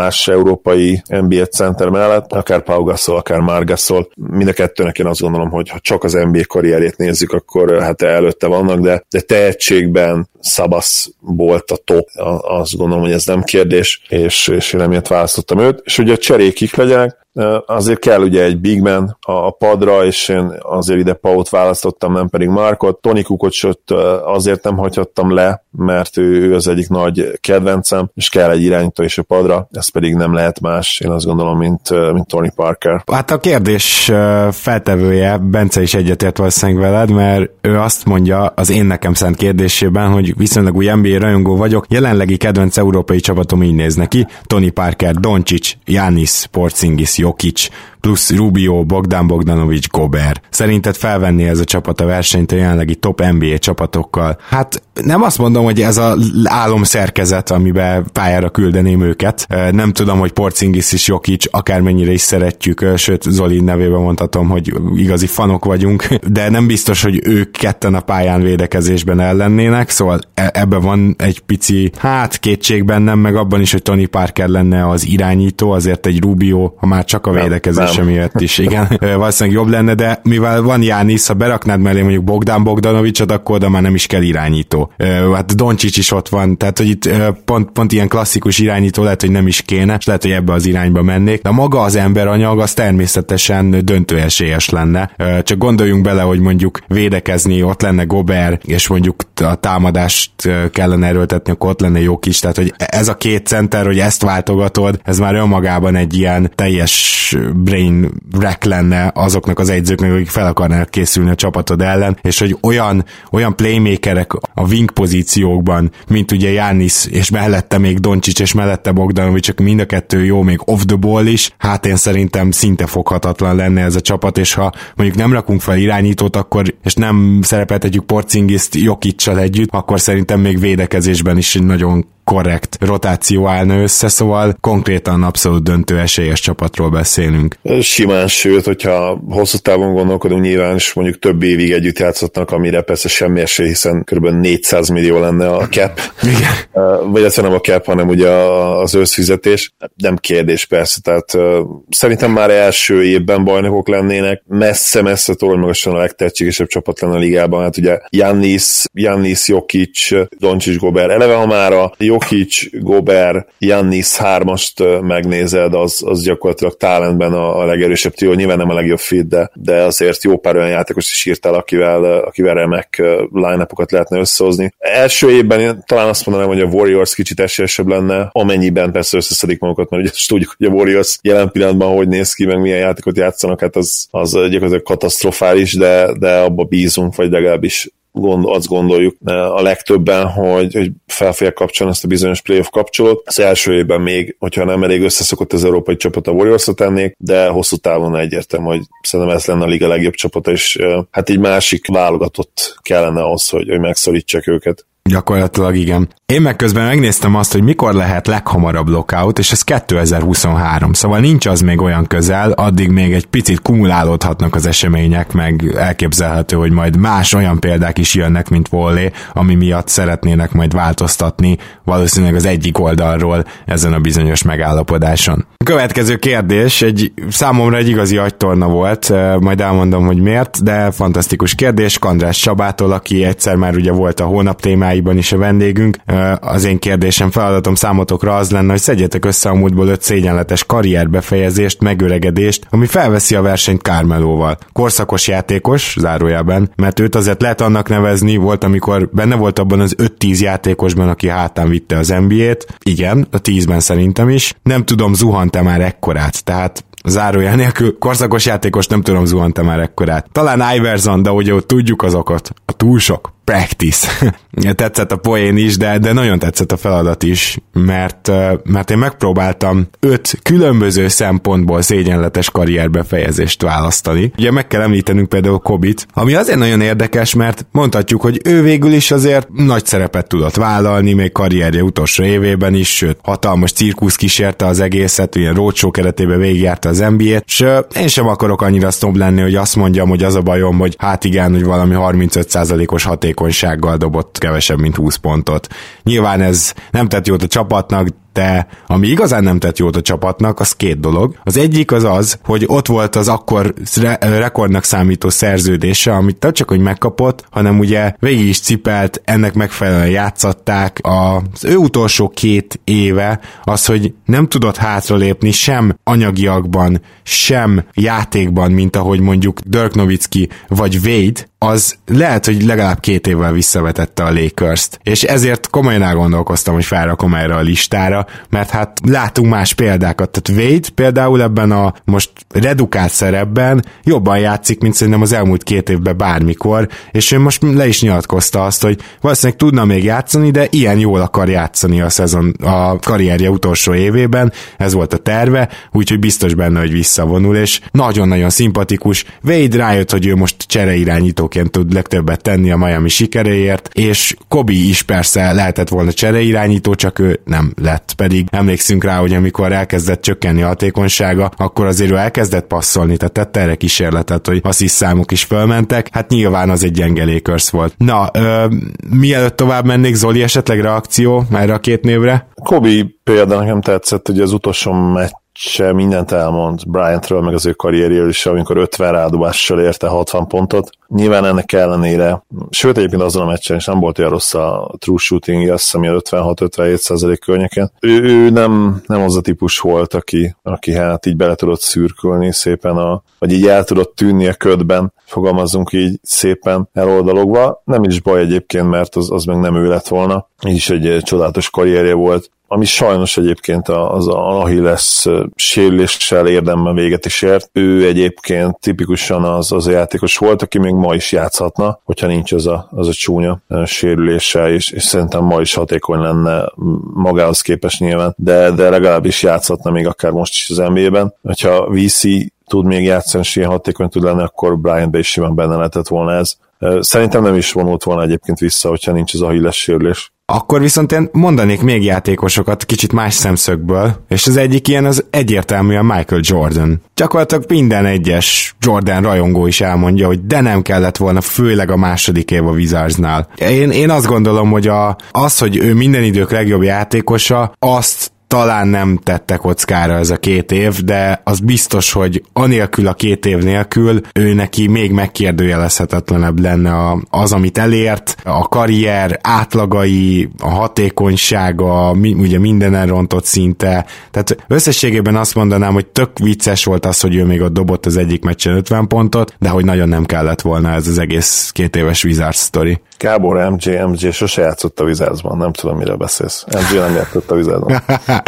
más európai NBA center mellett, akár Pau Gasol, akár Margasol, mind a kettőnek én azt gondolom, hogy ha csak az NBA karrierét nézzük, akkor hát előtte vannak, de, de tehetségben Szabasz volt a top, azt gondolom, hogy ez nem kérdés, és, és én emiatt választottam őt, és ugye a cserékik legyenek, azért kell ugye egy big man a padra, és én azért ide Paut választottam, nem pedig Markot. Tony Kukocsot azért nem hagyhattam le, mert ő, ő az egyik nagy kedvencem, és kell egy irányító is a padra, ez pedig nem lehet más, én azt gondolom, mint, mint Tony Parker. Hát a kérdés feltevője, Bence is egyetért valószínűleg veled, mert ő azt mondja az én nekem szent kérdésében, hogy viszonylag új NBA rajongó vagyok, jelenlegi kedvenc európai csapatom így néz neki, Tony Parker, Doncic, Janis, Porzingis, Jokic, plusz Rubio, Bogdan Bogdanovics, Gober. Szerinted felvenni ez a csapat a versenyt a jelenlegi top NBA csapatokkal? Hát nem azt mondom, hogy ez a álomszerkezet, amiben pályára küldeném őket. Nem tudom, hogy Porcingis is Jokic, akármennyire is szeretjük, sőt Zoli nevében mondhatom, hogy igazi fanok vagyunk, de nem biztos, hogy ők ketten a pályán védekezésben ellennének, szóval e- ebben van egy pici, hát kétség bennem, meg abban is, hogy Tony Parker lenne az irányító, azért egy Rubio, ha már csak a védekezés sérülése miatt is, igen. Valószínűleg jobb lenne, de mivel van Jánisz, ha beraknád mellé mondjuk Bogdán Bogdanovicsot, akkor oda már nem is kell irányító. Hát Doncsics is ott van, tehát hogy itt pont, pont ilyen klasszikus irányító lehet, hogy nem is kéne, és lehet, hogy ebbe az irányba mennék. De maga az emberanyag az természetesen döntő esélyes lenne. Csak gondoljunk bele, hogy mondjuk védekezni, ott lenne Gober, és mondjuk a támadást kellene erőltetni, akkor ott lenne jó kis, tehát hogy ez a két center, hogy ezt váltogatod, ez már önmagában egy ilyen teljes brain brain wreck lenne azoknak az egyzőknek, akik fel akarnak készülni a csapatod ellen, és hogy olyan, olyan playmakerek a wing pozíciókban, mint ugye Jánisz, és mellette még Doncsics, és mellette Bogdanovics, csak mind a kettő jó, még off the ball is, hát én szerintem szinte foghatatlan lenne ez a csapat, és ha mondjuk nem rakunk fel irányítót, akkor, és nem szerepeltetjük Porcingiszt Jokicsal együtt, akkor szerintem még védekezésben is nagyon korrekt rotáció állna össze, szóval konkrétan abszolút döntő esélyes csapatról beszélünk. Simán, sőt, hogyha hosszú távon gondolkodunk, nyilván is mondjuk több évig együtt játszottak, amire persze semmi esély, hiszen kb. 400 millió lenne a cap. Igen. Vagy ez nem a cap, hanem ugye az összfizetés. Nem kérdés persze, tehát szerintem már első évben bajnokok lennének, messze-messze magasan a legtehetségesebb csapat lenne a ligában. Hát ugye Jannis, Jannis, Jokic, Doncsics, Gober. Eleve, ha már a Jokic, Gober, Jannis hármast megnézed, az, az gyakorlatilag talentben a, a legerősebb trió, nyilván nem a legjobb fit, de, de azért jó pár olyan játékos is írtál, akivel, akivel remek line lehetne összehozni. Első évben talán azt mondanám, hogy a Warriors kicsit esélyesebb lenne, amennyiben persze összeszedik magukat, mert ugye tudjuk, hogy a Warriors jelen pillanatban hogy néz ki, meg milyen játékot játszanak, hát az, az gyakorlatilag katasztrofális, de, de abba bízunk, vagy legalábbis gond, azt gondoljuk a legtöbben, hogy, hogy fel fogják kapcsolni ezt a bizonyos playoff kapcsolót. Az első évben még, hogyha nem elég összeszokott az európai csapat, a warriors tennék, de hosszú távon egyértelmű, hogy szerintem ez lenne a liga legjobb csapata, és hát egy másik válogatott kellene az, hogy, hogy megszorítsák őket. Gyakorlatilag igen. Én meg közben megnéztem azt, hogy mikor lehet leghamarabb lockout, és ez 2023, szóval nincs az még olyan közel, addig még egy picit kumulálódhatnak az események, meg elképzelhető, hogy majd más olyan példák is jönnek, mint Volley, ami miatt szeretnének majd változtatni valószínűleg az egyik oldalról ezen a bizonyos megállapodáson. A következő kérdés egy számomra egy igazi agytorna volt, majd elmondom, hogy miért, de fantasztikus kérdés Kandrás Csabától, aki egyszer már ugye volt a hónap témáiban is a vendégünk. Az én kérdésem, feladatom számotokra az lenne, hogy szedjetek össze a múltból öt szégyenletes karrierbefejezést, megöregedést, ami felveszi a versenyt Kármelóval. Korszakos játékos, zárójában, mert őt azért lehet annak nevezni, volt, amikor benne volt abban az 5-10 játékosban, aki hátán vitte az NBA-t. Igen, a 10-ben szerintem is. Nem tudom, zuhant-e már ekkorát, tehát zárójel nélkül korszakos játékos nem tudom zuhant-e már ekkorát. Talán Iverson, de ugye ott tudjuk azokat. A túl sok practice. tetszett a poén is, de, de nagyon tetszett a feladat is, mert, mert én megpróbáltam öt különböző szempontból szégyenletes karrierbefejezést választani. Ugye meg kell említenünk például Kobit, ami azért nagyon érdekes, mert mondhatjuk, hogy ő végül is azért nagy szerepet tudott vállalni, még karrierje utolsó évében is, sőt, hatalmas cirkusz kísérte az egészet, ilyen roadshow keretében végigjárta az NBA-t, és én sem akarok annyira snob lenni, hogy azt mondjam, hogy az a bajom, hogy hát igen, hogy valami 35%-os haték hatékonysággal dobott kevesebb, mint 20 pontot. Nyilván ez nem tett jót a csapatnak, de ami igazán nem tett jót a csapatnak, az két dolog. Az egyik az az, hogy ott volt az akkor re- rekordnak számító szerződése, amit nem csak hogy megkapott, hanem ugye végig is cipelt, ennek megfelelően játszatták. Az ő utolsó két éve az, hogy nem tudott hátralépni sem anyagiakban, sem játékban, mint ahogy mondjuk Dirk Nowitzki vagy Wade, az lehet, hogy legalább két évvel visszavetette a Lakers-t. És ezért komolyan elgondolkoztam, hogy felrakom erre a listára, mert hát látunk más példákat. Tehát Wade például ebben a most redukált szerepben jobban játszik, mint szerintem az elmúlt két évben bármikor, és ő most le is nyilatkozta azt, hogy valószínűleg tudna még játszani, de ilyen jól akar játszani a szezon, a karrierje utolsó évében, ez volt a terve, úgyhogy biztos benne, hogy visszavonul, és nagyon-nagyon szimpatikus. Wade rájött, hogy ő most csereirányítóként tud legtöbbet tenni a Miami sikeréért, és Kobi is persze lehetett volna csereirányító, csak ő nem lett pedig emlékszünk rá, hogy amikor elkezdett csökkenni a hatékonysága, akkor azért ő elkezdett passzolni, tehát tette erre kísérletet, hogy assziszt számok is fölmentek, hát nyilván az egy gyenge Lakers volt. Na, ö, mielőtt tovább mennék, Zoli esetleg reakció erre a két névre? Kobi például nekem tetszett, hogy az utolsó meccs se mindent elmond Bryantről, meg az ő karrierjéről is, amikor 50 rádobással érte 60 pontot. Nyilván ennek ellenére, sőt egyébként azon a meccsen is nem volt olyan rossz a true shooting, azt hiszem 56-57 környéken. Ő, ő nem, nem az a típus volt, aki, aki hát így bele tudott szürkölni szépen, a, vagy így el tudott tűnni a ködben, fogalmazzunk így szépen eloldalogva. Nem is baj egyébként, mert az, az meg nem ő lett volna. Így is egy csodálatos karrierje volt ami sajnos egyébként az a Achilles sérüléssel érdemben véget is ért. Ő egyébként tipikusan az az a játékos volt, aki még ma is játszhatna, hogyha nincs az a, az a csúnya sérülése, és, és szerintem ma is hatékony lenne magához képest nyilván, de, de legalábbis játszhatna még akár most is az NBA-ben. Hogyha VC tud még játszani, és ilyen hatékony tud lenni, akkor Brian is simán benne lehetett volna ez. Szerintem nem is vonult volna egyébként vissza, hogyha nincs az a híles sérülés. Akkor viszont én mondanék még játékosokat kicsit más szemszögből, és az egyik ilyen az egyértelműen Michael Jordan. Gyakorlatilag minden egyes Jordan rajongó is elmondja, hogy de nem kellett volna, főleg a második év a Wizardsnál. Én, én azt gondolom, hogy a, az, hogy ő minden idők legjobb játékosa, azt talán nem tette kockára ez a két év, de az biztos, hogy anélkül a két év nélkül ő neki még megkérdőjelezhetetlenebb lenne az, amit elért, a karrier átlagai, a hatékonysága, ugye minden elrontott szinte. Tehát összességében azt mondanám, hogy tök vicces volt az, hogy ő még ott dobott az egyik meccsen 50 pontot, de hogy nagyon nem kellett volna ez az egész két éves Wizards sztori. Gábor MJ, MJ sose játszott a Wizardsban, nem tudom, mire beszélsz. MJ nem játszott a Wizardsban.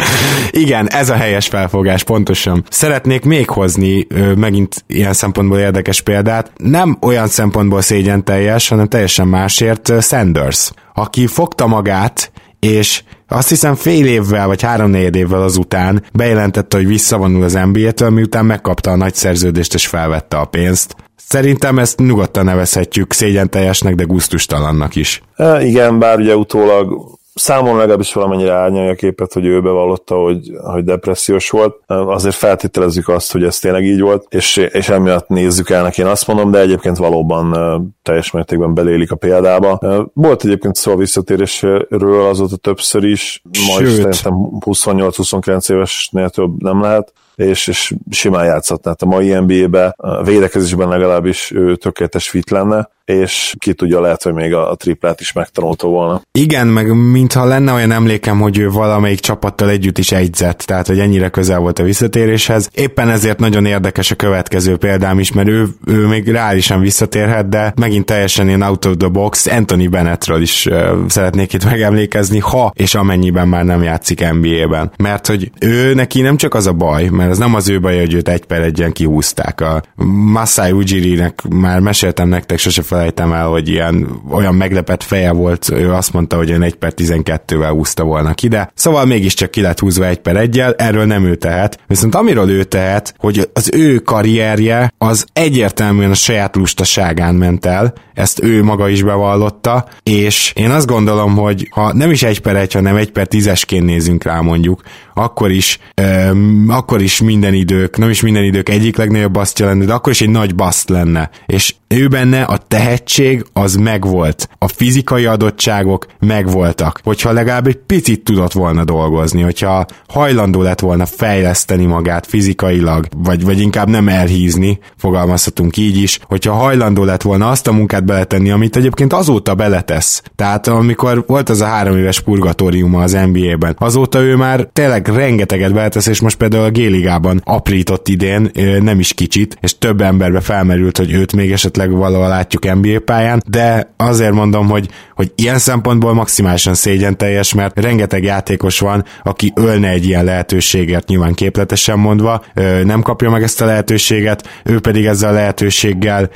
Igen, ez a helyes felfogás, pontosan. Szeretnék még hozni megint ilyen szempontból érdekes példát. Nem olyan szempontból szégyen teljes, hanem teljesen másért Sanders, aki fogta magát, és azt hiszem fél évvel vagy három évvel azután bejelentette, hogy visszavonul az NBA-től, miután megkapta a nagy szerződést és felvette a pénzt. Szerintem ezt nyugodtan nevezhetjük szégyenteljesnek, de guztustalannak is. E, igen, bár ugye utólag számomra legalábbis valamennyire árnyalja a képet, hogy ő bevallotta, hogy, hogy depressziós volt. Azért feltételezzük azt, hogy ez tényleg így volt, és, és emiatt nézzük el neki, én azt mondom, de egyébként valóban teljes mértékben belélik a példába. Volt egyébként szó a visszatérésről azóta többször is, majd szerintem 28-29 évesnél több nem lehet és, és simán játszhatná. A mai NBA-be, a védekezésben legalábbis ő tökéletes fit lenne, és ki tudja, lehet, hogy még a, a triplát is megtanulta volna. Igen, meg mintha lenne olyan emlékem, hogy ő valamelyik csapattal együtt is egyzett, tehát hogy ennyire közel volt a visszatéréshez. Éppen ezért nagyon érdekes a következő példám is, mert ő, ő még reálisan visszatérhet, de megint teljesen ilyen out of the box Anthony Bennettről is uh, szeretnék itt megemlékezni, ha és amennyiben már nem játszik NBA-ben. Mert hogy ő neki nem csak az a baj, mert ez nem az ő baj, hogy őt egy per egyen kihúzták. A Masai Ujiri-nek már meséltem nektek, sose felejtem el, hogy ilyen olyan meglepett feje volt, ő azt mondta, hogy ön 1 per 12-vel húzta volna ki, de szóval mégiscsak ki lett húzva 1 per 1 erről nem ő tehet. Viszont amiről ő tehet, hogy az ő karrierje az egyértelműen a saját lustaságán ment el, ezt ő maga is bevallotta, és én azt gondolom, hogy ha nem is 1 per 1, hanem 1 per 10-esként nézünk rá mondjuk, akkor is, um, akkor is minden idők, nem is minden idők egyik legnagyobb basztja lenne, de akkor is egy nagy baszt lenne. És ő benne a tehetség az megvolt. A fizikai adottságok megvoltak. Hogyha legalább egy picit tudott volna dolgozni, hogyha hajlandó lett volna fejleszteni magát fizikailag, vagy, vagy inkább nem elhízni, fogalmazhatunk így is, hogyha hajlandó lett volna azt a munkát beletenni, amit egyébként azóta beletesz. Tehát amikor volt az a három éves purgatóriuma az NBA-ben, azóta ő már tényleg rengeteget beletesz, és most például a G-ligában aprított idén, nem is kicsit, és több emberbe felmerült, hogy őt még esetleg valahol látjuk NBA pályán, de azért mondom, hogy, hogy ilyen szempontból maximálisan szégyen teljes, mert rengeteg játékos van, aki ölne egy ilyen lehetőséget, nyilván képletesen mondva, nem kapja meg ezt a lehetőséget, ő pedig ezzel a lehetőséggel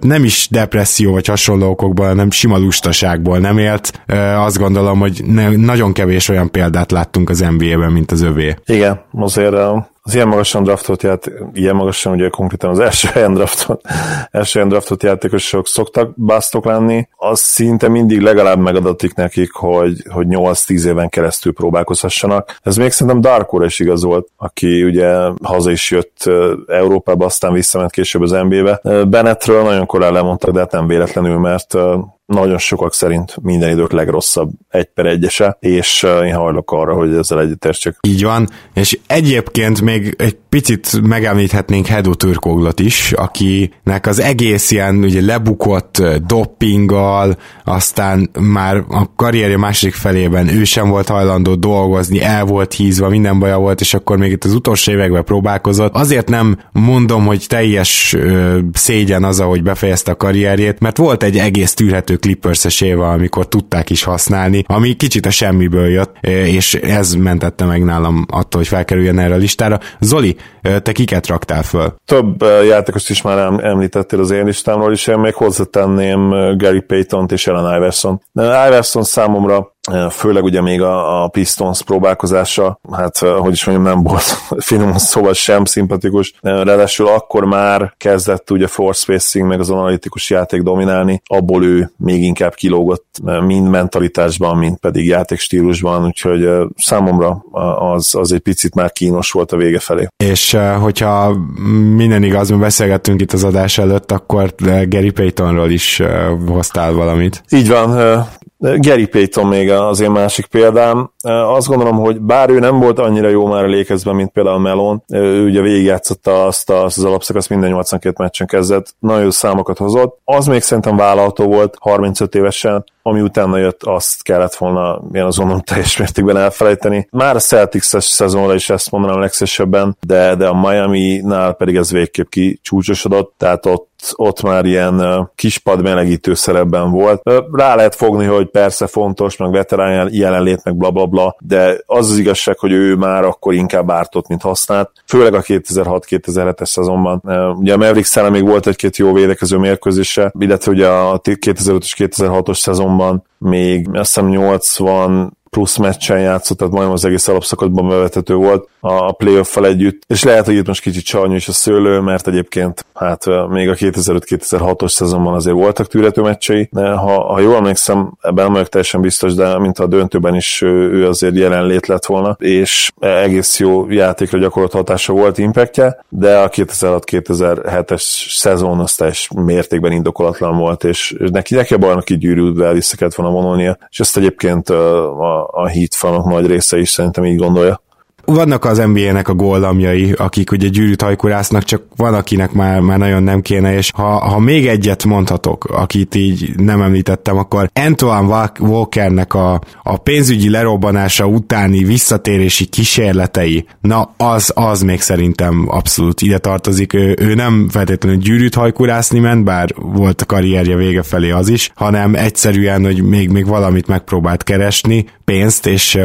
nem is depresszió vagy hasonló okokból, hanem sima lustaságból nem élt. Azt gondolom, hogy nagyon kevés olyan példát láttunk az NBA-ben, mint az övé. Igen, azért az ilyen magasan draftot ját, ilyen magasan ugye konkrétan az első helyen draftot, első helyen draftot játékosok szoktak basztok lenni, az szinte mindig legalább megadatik nekik, hogy, hogy 8-10 éven keresztül próbálkozhassanak. Ez még szerintem Darkor is igaz volt, aki ugye haza is jött Európába, aztán visszament később az NBA-be. Bennettről nagyon korán lemondtak, de hát nem véletlenül, mert nagyon sokak szerint minden idők legrosszabb egy per egyese, és én hajlok arra, hogy ezzel egyetértsek. Így van, és egyébként még egy picit megemlíthetnénk Hedo Türkoglot is, akinek az egész ilyen ugye lebukott doppinggal, aztán már a karrierje második felében ő sem volt hajlandó dolgozni, el volt hízva, minden baja volt, és akkor még itt az utolsó években próbálkozott. Azért nem mondom, hogy teljes szégyen az, ahogy befejezte a karrierjét, mert volt egy egész tűrhető Clippers-es éve, amikor tudták is használni, ami kicsit a semmiből jött, és ez mentette meg nálam attól, hogy felkerüljen erre a listára. Zoli, te kiket raktál föl? Több játékost is már említettél az én listámról, és én még hozzátenném Gary Payton-t és Ellen Iverson. Iverson számomra főleg ugye még a, a Pistons próbálkozása, hát hogy is mondjam, nem volt finom szóval sem szimpatikus, ráadásul akkor már kezdett ugye force spacing, meg az analitikus játék dominálni, abból ő még inkább kilógott mind mentalitásban, mind pedig játékstílusban, úgyhogy számomra az, az egy picit már kínos volt a vége felé. És hogyha minden igaz, mi beszélgettünk itt az adás előtt, akkor Gary Paytonról is hoztál valamit. Így van, Gary Payton még az én másik példám. Azt gondolom, hogy bár ő nem volt annyira jó már a lékezben, mint például Melon, ő ugye végigjátszotta azt, az alapszakasz minden 82 meccsen kezdett, nagyon jó számokat hozott. Az még szerintem vállalható volt 35 évesen, ami utána jött, azt kellett volna ilyen azonnal teljes mértékben elfelejteni. Már a Celtics-es szezonra is ezt mondanám legszesebben, de, de a Miami-nál pedig ez végképp kicsúcsosodott, tehát ott ott már ilyen kispad melegítő szerepben volt. Rá lehet fogni, hogy persze fontos, meg veterán jelenlét, meg bla bla bla, de az az igazság, hogy ő már akkor inkább ártott, mint használt, főleg a 2006-2007-es szezonban. Ugye a Mavericks még volt egy-két jó védekező mérkőzése, illetve ugye a 2005 2006-os szezonban még azt hiszem 80 plusz meccsen játszott, tehát majdnem az egész alapszakadban bevethető volt a playoff-fel együtt, és lehet, hogy itt most kicsit csarnyú is a szőlő, mert egyébként hát még a 2005-2006-os szezonban azért voltak tűrető meccsei, de ha, ha jól emlékszem, ebben nem teljesen biztos, de mint a döntőben is ő azért jelenlét lett volna, és egész jó játékra gyakorolt hatása volt, impactje, de a 2006-2007-es szezon az teljes mértékben indokolatlan volt, és neki, neki a bajnoki gyűrűvel vissza kellett volna vonulnia, és ezt egyébként a, a Heat fanok nagy része is szerintem így gondolja vannak az NBA-nek a góllamjai, akik ugye gyűrűt hajkurásznak, csak van, akinek már, már nagyon nem kéne, és ha, ha még egyet mondhatok, akit így nem említettem, akkor Antoine Walkernek a, a pénzügyi lerobbanása utáni visszatérési kísérletei, na az, az még szerintem abszolút ide tartozik. Ő, ő nem feltétlenül gyűrűt hajkurászni ment, bár volt a karrierje vége felé az is, hanem egyszerűen, hogy még, még valamit megpróbált keresni, pénzt, és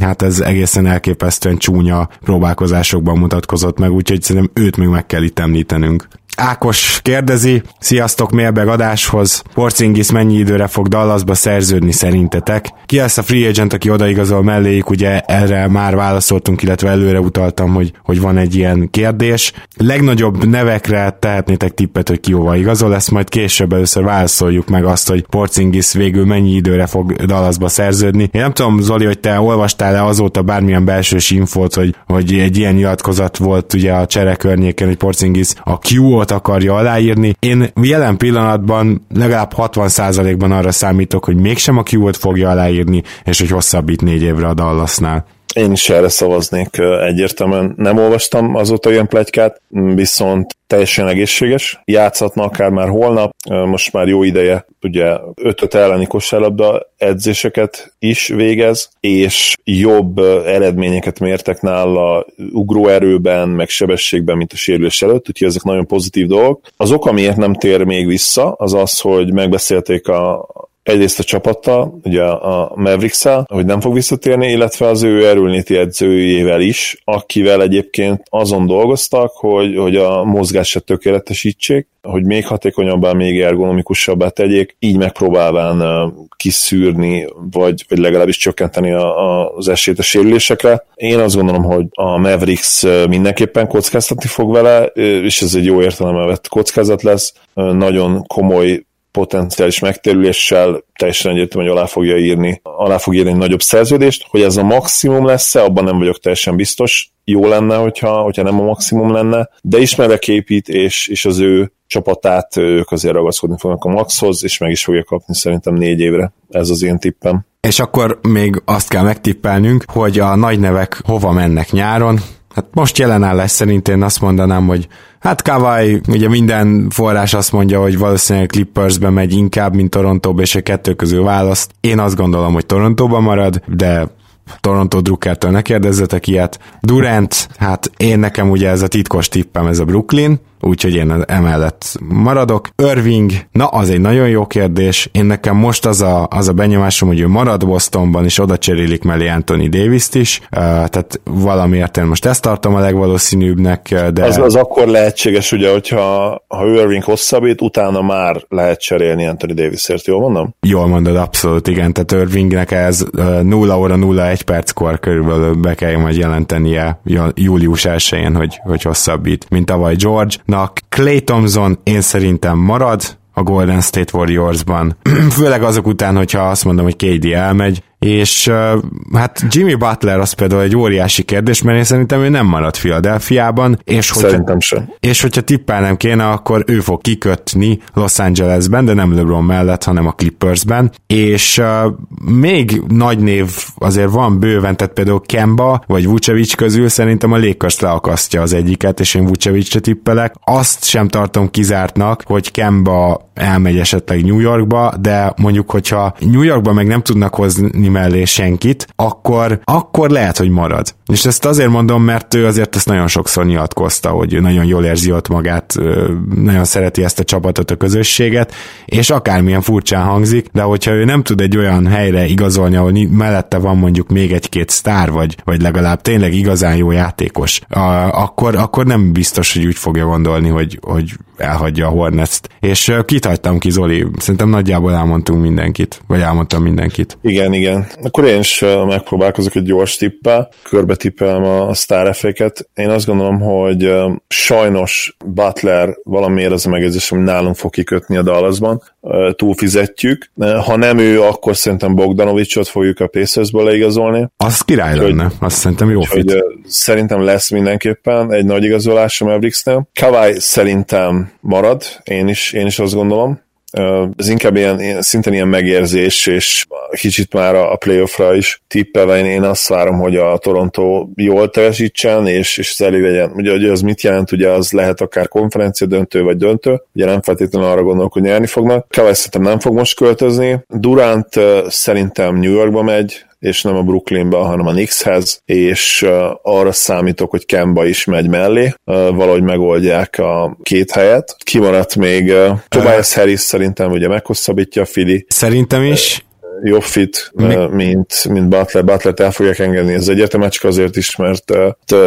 hát ez egészen elképesztően csúnya próbálkozásokban mutatkozott meg, úgyhogy szerintem őt még meg kell itt említenünk. Ákos kérdezi, sziasztok mailbag adáshoz, Porzingis mennyi időre fog Dallasba szerződni szerintetek? Ki lesz a free agent, aki odaigazol melléjük, ugye erre már válaszoltunk, illetve előre utaltam, hogy, hogy van egy ilyen kérdés. Legnagyobb nevekre tehetnétek tippet, hogy ki hova igazol, ezt majd később először válaszoljuk meg azt, hogy Porzingis végül mennyi időre fog Dallasba szerződni. Én nem tudom, Zoli, hogy te olvastál-e azóta bármilyen belsős infót, hogy, hogy egy ilyen nyilatkozat volt ugye a csere környéken, hogy Porzingis a Q-ot ot akarja aláírni. Én jelen pillanatban legalább 60%-ban arra számítok, hogy mégsem a q fogja aláírni, és hogy hosszabbít négy évre a Dallasnál. Én is erre szavaznék egyértelműen. Nem olvastam azóta ilyen plegykát, viszont teljesen egészséges. Játszhatna akár már holnap, most már jó ideje, ugye 5 elleni kosárlabda edzéseket is végez, és jobb eredményeket mértek nála ugróerőben, meg sebességben, mint a sérülés előtt, úgyhogy ezek nagyon pozitív dolgok. Az ok, amiért nem tér még vissza, az az, hogy megbeszélték a, egyrészt a csapattal, ugye a mavericks hogy nem fog visszatérni, illetve az ő erőlnéti edzőjével is, akivel egyébként azon dolgoztak, hogy, hogy a mozgását tökéletesítsék, hogy még hatékonyabbá, még ergonomikusabbá tegyék, így megpróbálván kiszűrni, vagy, vagy legalábbis csökkenteni a, a, az esélyt a sérülésekre. Én azt gondolom, hogy a Mavericks mindenképpen kockáztatni fog vele, és ez egy jó értelemben vett kockázat lesz. Nagyon komoly potenciális megtérüléssel teljesen egyértelmű, hogy alá fogja írni, alá fog írni egy nagyobb szerződést, hogy ez a maximum lesz-e, abban nem vagyok teljesen biztos. Jó lenne, hogyha, hogyha nem a maximum lenne, de ismerve épít, és, és az ő csapatát ők azért ragaszkodni fognak a maxhoz, és meg is fogja kapni szerintem négy évre. Ez az én tippem. És akkor még azt kell megtippelnünk, hogy a nagy nevek hova mennek nyáron. Hát most jelen állás szerint én azt mondanám, hogy Hát Kawai, ugye minden forrás azt mondja, hogy valószínűleg Clippersbe megy inkább, mint Torontóba, és a kettő közül választ. Én azt gondolom, hogy Torontóba marad, de Toronto Druckertől ne kérdezzetek ilyet. Durant, hát én nekem ugye ez a titkos tippem, ez a Brooklyn, úgyhogy én emellett maradok. Irving, na az egy nagyon jó kérdés. Én nekem most az a, az a benyomásom, hogy ő marad Bostonban, és oda cserélik mellé Anthony Davis-t is, uh, tehát valamiért én most ezt tartom a legvalószínűbbnek, de... Az, az akkor lehetséges, ugye, hogyha ha Irving hosszabbít, utána már lehet cserélni Anthony Davisért, jól mondom? Jól mondod, abszolút, igen, tehát Irvingnek ez 0 óra 01 perckor körülbelül be kell majd jelentenie július 1-én, hogy, hogy hosszabbít, mint tavaly George, Nak Clay Thompson én szerintem marad a Golden State Warriorsban. Főleg azok után, hogyha azt mondom, hogy KD elmegy, és hát Jimmy Butler az például egy óriási kérdés, mert én szerintem ő nem maradt Philadelphiában, és hogyha, szerintem sem. És hogyha tippelnem kéne, akkor ő fog kikötni Los Angelesben, de nem LeBron mellett, hanem a Clippersben, és uh, még nagy név azért van bőven, tehát például Kemba vagy Vucevic közül szerintem a Lakers leakasztja az egyiket, és én Vucevicre tippelek. Azt sem tartom kizártnak, hogy Kemba elmegy esetleg New Yorkba, de mondjuk, hogyha New Yorkba meg nem tudnak hozni mellé senkit, akkor, akkor lehet, hogy marad. És ezt azért mondom, mert ő azért ezt nagyon sokszor nyilatkozta, hogy nagyon jól érzi ott magát, nagyon szereti ezt a csapatot, a közösséget, és akármilyen furcsán hangzik, de hogyha ő nem tud egy olyan helyre igazolni, ahol mellette van mondjuk még egy-két sztár, vagy, vagy legalább tényleg igazán jó játékos, akkor, akkor nem biztos, hogy úgy fogja gondolni, hogy, hogy elhagyja a Hornets-t. És kit hagytam ki, Zoli? Szerintem nagyjából elmondtunk mindenkit, vagy elmondtam mindenkit. Igen, igen. Akkor én is megpróbálkozok egy gyors tippel, körbe tippelem a Star F-eket. Én azt gondolom, hogy sajnos Butler valamiért az a megjegyzés, ami nálunk fog kikötni a Dallasban, túlfizetjük. Ha nem ő, akkor szerintem Bogdanovicsot fogjuk a Pacersből leigazolni. Az király lenne, azt szerintem jó fit. Hogy, szerintem lesz mindenképpen egy nagy igazolás a Mavericksnél. Kawai szerintem marad, én is, én is azt gondolom ez inkább ilyen, szintén ilyen megérzés, és kicsit már a playoffra is tippelve én, azt várom, hogy a Toronto jól teljesítsen, és, és ez elég. Ugye, hogy az mit jelent, ugye az lehet akár konferencia döntő, vagy döntő, ugye nem feltétlenül arra gondolok, hogy nyerni fognak. Szerintem nem fog most költözni. Durant szerintem New Yorkba megy, és nem a Brooklynba, hanem a Knickshez, és arra számítok, hogy Kemba is megy mellé, valahogy megoldják a két helyet. Kimaradt még Tobias Harris szerintem ugye meghosszabbítja a Fili. Szerintem is jobb fit, Mi? mint, mint Butler. Butler-t el fogják engedni, ez egyértelmű, csak azért is, mert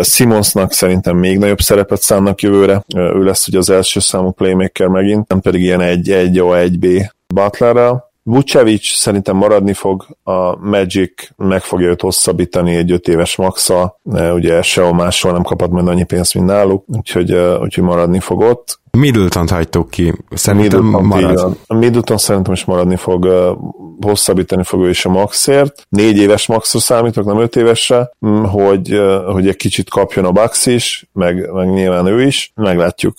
Simonsnak szerintem még nagyobb szerepet szánnak jövőre. Ő lesz ugye az első számú playmaker megint, nem pedig ilyen egy, egy a egy b Butlerrel. Vucevic szerintem maradni fog, a Magic meg fogja őt hosszabbítani egy öt éves maxa, ugye sehol máshol nem kapott majd annyi pénzt, mint náluk, úgyhogy, úgyhogy maradni fog ott. Middleton-t hagytuk ki. Szerintem Middleton marad. Middleton szerintem is maradni fog, hosszabbítani fog ő is a maxért. Négy éves maxra számítok, nem öt évesre, hogy, hogy egy kicsit kapjon a Bucks is, meg, meg nyilván ő is. Meglátjuk,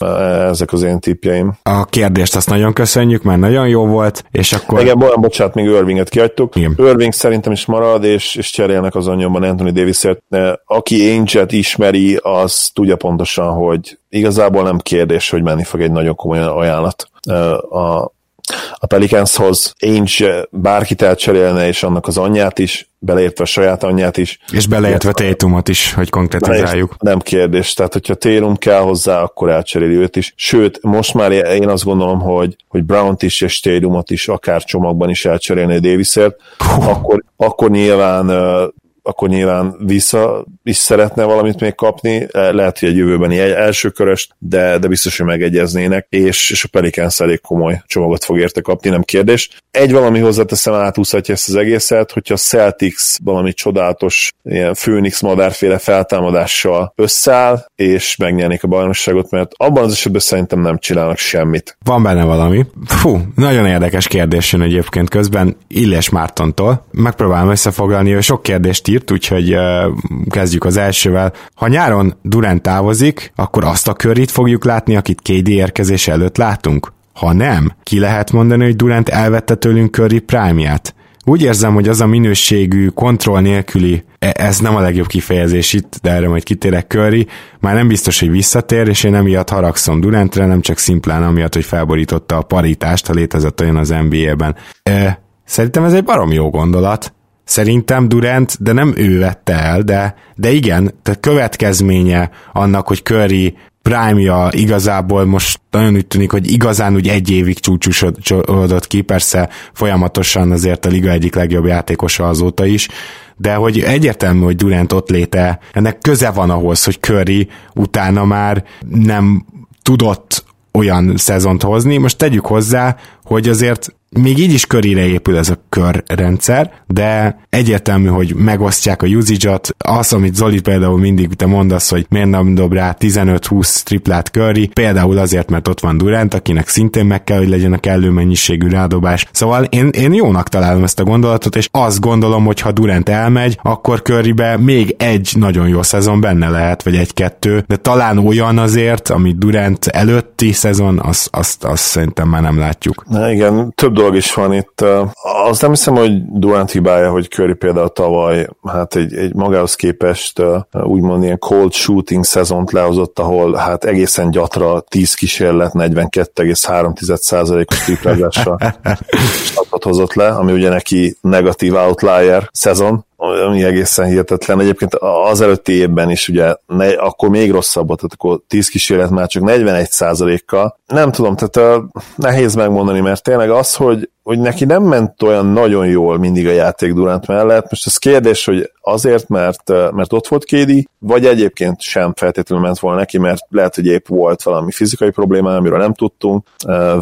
ezek az én tippjeim. A kérdést azt nagyon köszönjük, mert nagyon jó volt, és akkor... Igen, bocsánat, bocsánat, még Irvinget kiadtuk. Igen. Irving szerintem is marad, és, és cserélnek az anyomban Anthony Davis-ért. Aki Angel-t ismeri, az tudja pontosan, hogy igazából nem kérdés, hogy menni fog egy nagyon komoly ajánlat. A, a Pelicanshoz Ainge bárkit elcserélne, és annak az anyját is, beleértve a saját anyját is. És beleértve Tétumot is, hogy konkretizáljuk. Nem kérdés, tehát hogyha Térum kell hozzá, akkor elcseréli őt is. Sőt, most már én azt gondolom, hogy, hogy Brown-t is és Tétumot is akár csomagban is elcserélni Davisért, akkor, akkor nyilván akkor nyilván vissza is szeretne valamit még kapni, lehet, hogy egy jövőbeni egy első köröst, de, de biztos, hogy megegyeznének, és, és a Pelicans elég komoly csomagot fog érte kapni, nem kérdés. Egy valami hozzáteszem, átúszhatja ezt az egészet, hogyha a Celtics valami csodálatos ilyen Phoenix madárféle feltámadással összeáll, és megnyernék a bajnokságot, mert abban az esetben szerintem nem csinálnak semmit. Van benne valami. Fú, nagyon érdekes kérdés jön egyébként közben Illes Mártontól. Megpróbálom összefoglalni, hogy sok kérdést írt, úgyhogy kezdjük az elsővel. Ha nyáron Durant távozik, akkor azt a körét fogjuk látni, akit KD érkezés előtt látunk? Ha nem, ki lehet mondani, hogy Durant elvette tőlünk Curry prime-ját? Úgy érzem, hogy az a minőségű, kontroll nélküli, e, ez nem a legjobb kifejezés itt, de erre majd kitérek Curry, már nem biztos, hogy visszatér, és én emiatt haragszom Durantre, nem csak szimplán amiatt, hogy felborította a paritást, ha létezett olyan az NBA-ben. E, szerintem ez egy barom jó gondolat, Szerintem Durant, de nem ő vette el, de, de igen, tehát következménye annak, hogy Curry prime igazából most nagyon úgy tűnik, hogy igazán úgy egy évig csúcsosodott ki, persze folyamatosan azért a liga egyik legjobb játékosa azóta is, de hogy egyértelmű, hogy Durant ott léte, ennek köze van ahhoz, hogy Curry utána már nem tudott olyan szezont hozni. Most tegyük hozzá, hogy azért még így is körére épül ez a körrendszer, de egyértelmű, hogy megosztják a usage-ot. Az, amit Zoli például mindig te mondasz, hogy miért nem dob rá 15-20 triplát Curry, például azért, mert ott van Durant, akinek szintén meg kell, hogy legyen a kellő mennyiségű rádobás. Szóval én, én jónak találom ezt a gondolatot, és azt gondolom, hogy ha Durant elmegy, akkor Currybe még egy nagyon jó szezon benne lehet, vagy egy-kettő, de talán olyan azért, amit Durant előtti szezon, azt, azt, azt szerintem már nem látjuk. Na igen, több dolog is van itt. Az nem hiszem, hogy Durant hibája, hogy Curry például tavaly hát egy, egy magához képest úgymond ilyen cold shooting szezont lehozott, ahol hát egészen gyatra 10 kísérlet 42,3%-os triplázással hozott le, ami ugye neki negatív outlier szezon, ami egészen hihetetlen. Egyébként az előtti évben is ugye ne, akkor még rosszabb volt, tehát akkor 10 kísérlet már csak 41 kal Nem tudom, tehát uh, nehéz megmondani, mert tényleg az, hogy, hogy neki nem ment olyan nagyon jól mindig a játék Durant mellett. Most ez kérdés, hogy azért, mert, mert ott volt Kédi, vagy egyébként sem feltétlenül ment volna neki, mert lehet, hogy épp volt valami fizikai probléma, amiről nem tudtunk,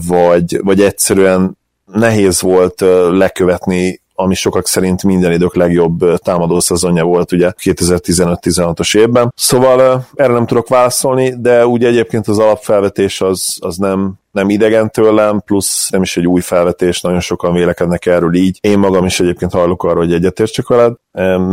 vagy, vagy egyszerűen nehéz volt lekövetni ami sokak szerint minden idők legjobb támadó szezonja volt ugye 2015-16-os évben. Szóval erre nem tudok válaszolni, de ugye egyébként az alapfelvetés az, az nem, nem idegen tőlem, plusz nem is egy új felvetés, nagyon sokan vélekednek erről így. Én magam is egyébként hallok arra, hogy egyetértsek veled,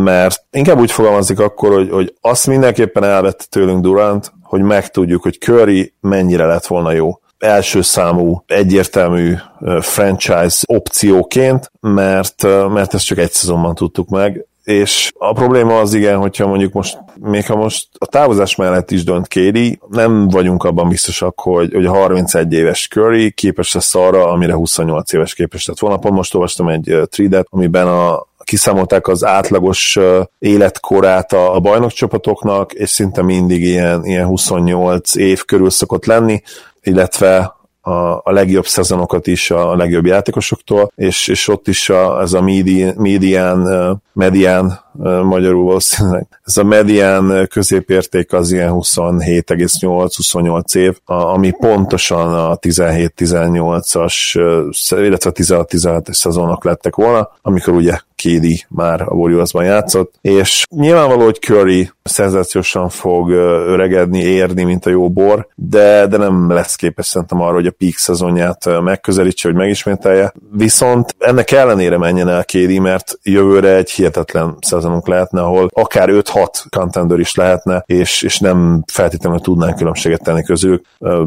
mert inkább úgy fogalmazik akkor, hogy, hogy azt mindenképpen elvette tőlünk Durant, hogy megtudjuk, hogy Curry mennyire lett volna jó első számú egyértelmű franchise opcióként, mert, mert ezt csak egy szezonban tudtuk meg, és a probléma az igen, hogyha mondjuk most, még ha most a távozás mellett is dönt Kéri, nem vagyunk abban biztosak, hogy, hogy a 31 éves Curry képes lesz arra, amire 28 éves képes lett volna. Pont most olvastam egy tridet, amiben a, kiszámolták az átlagos életkorát a, a bajnokcsapatoknak, és szinte mindig ilyen, ilyen 28 év körül szokott lenni, illetve a, a legjobb szezonokat is a, a legjobb játékosoktól, és, és ott is a, ez a median, median, median magyarul valószínűleg. Ez a median középérték az ilyen 27,8-28 év, ami pontosan a 17-18-as, illetve 16-17-es szezonok lettek volna, amikor ugye Kédi már a Warriorsban játszott, és nyilvánvaló, hogy Curry szenzációsan fog öregedni, érni, mint a jó bor, de, de nem lesz képes szerintem arra, hogy a peak szezonját megközelítse, hogy megismételje. Viszont ennek ellenére menjen el Kédi, mert jövőre egy hihetetlen szezonunk lehetne, ahol akár 5-6 contender is lehetne, és, és nem feltétlenül tudnánk különbséget tenni közülük.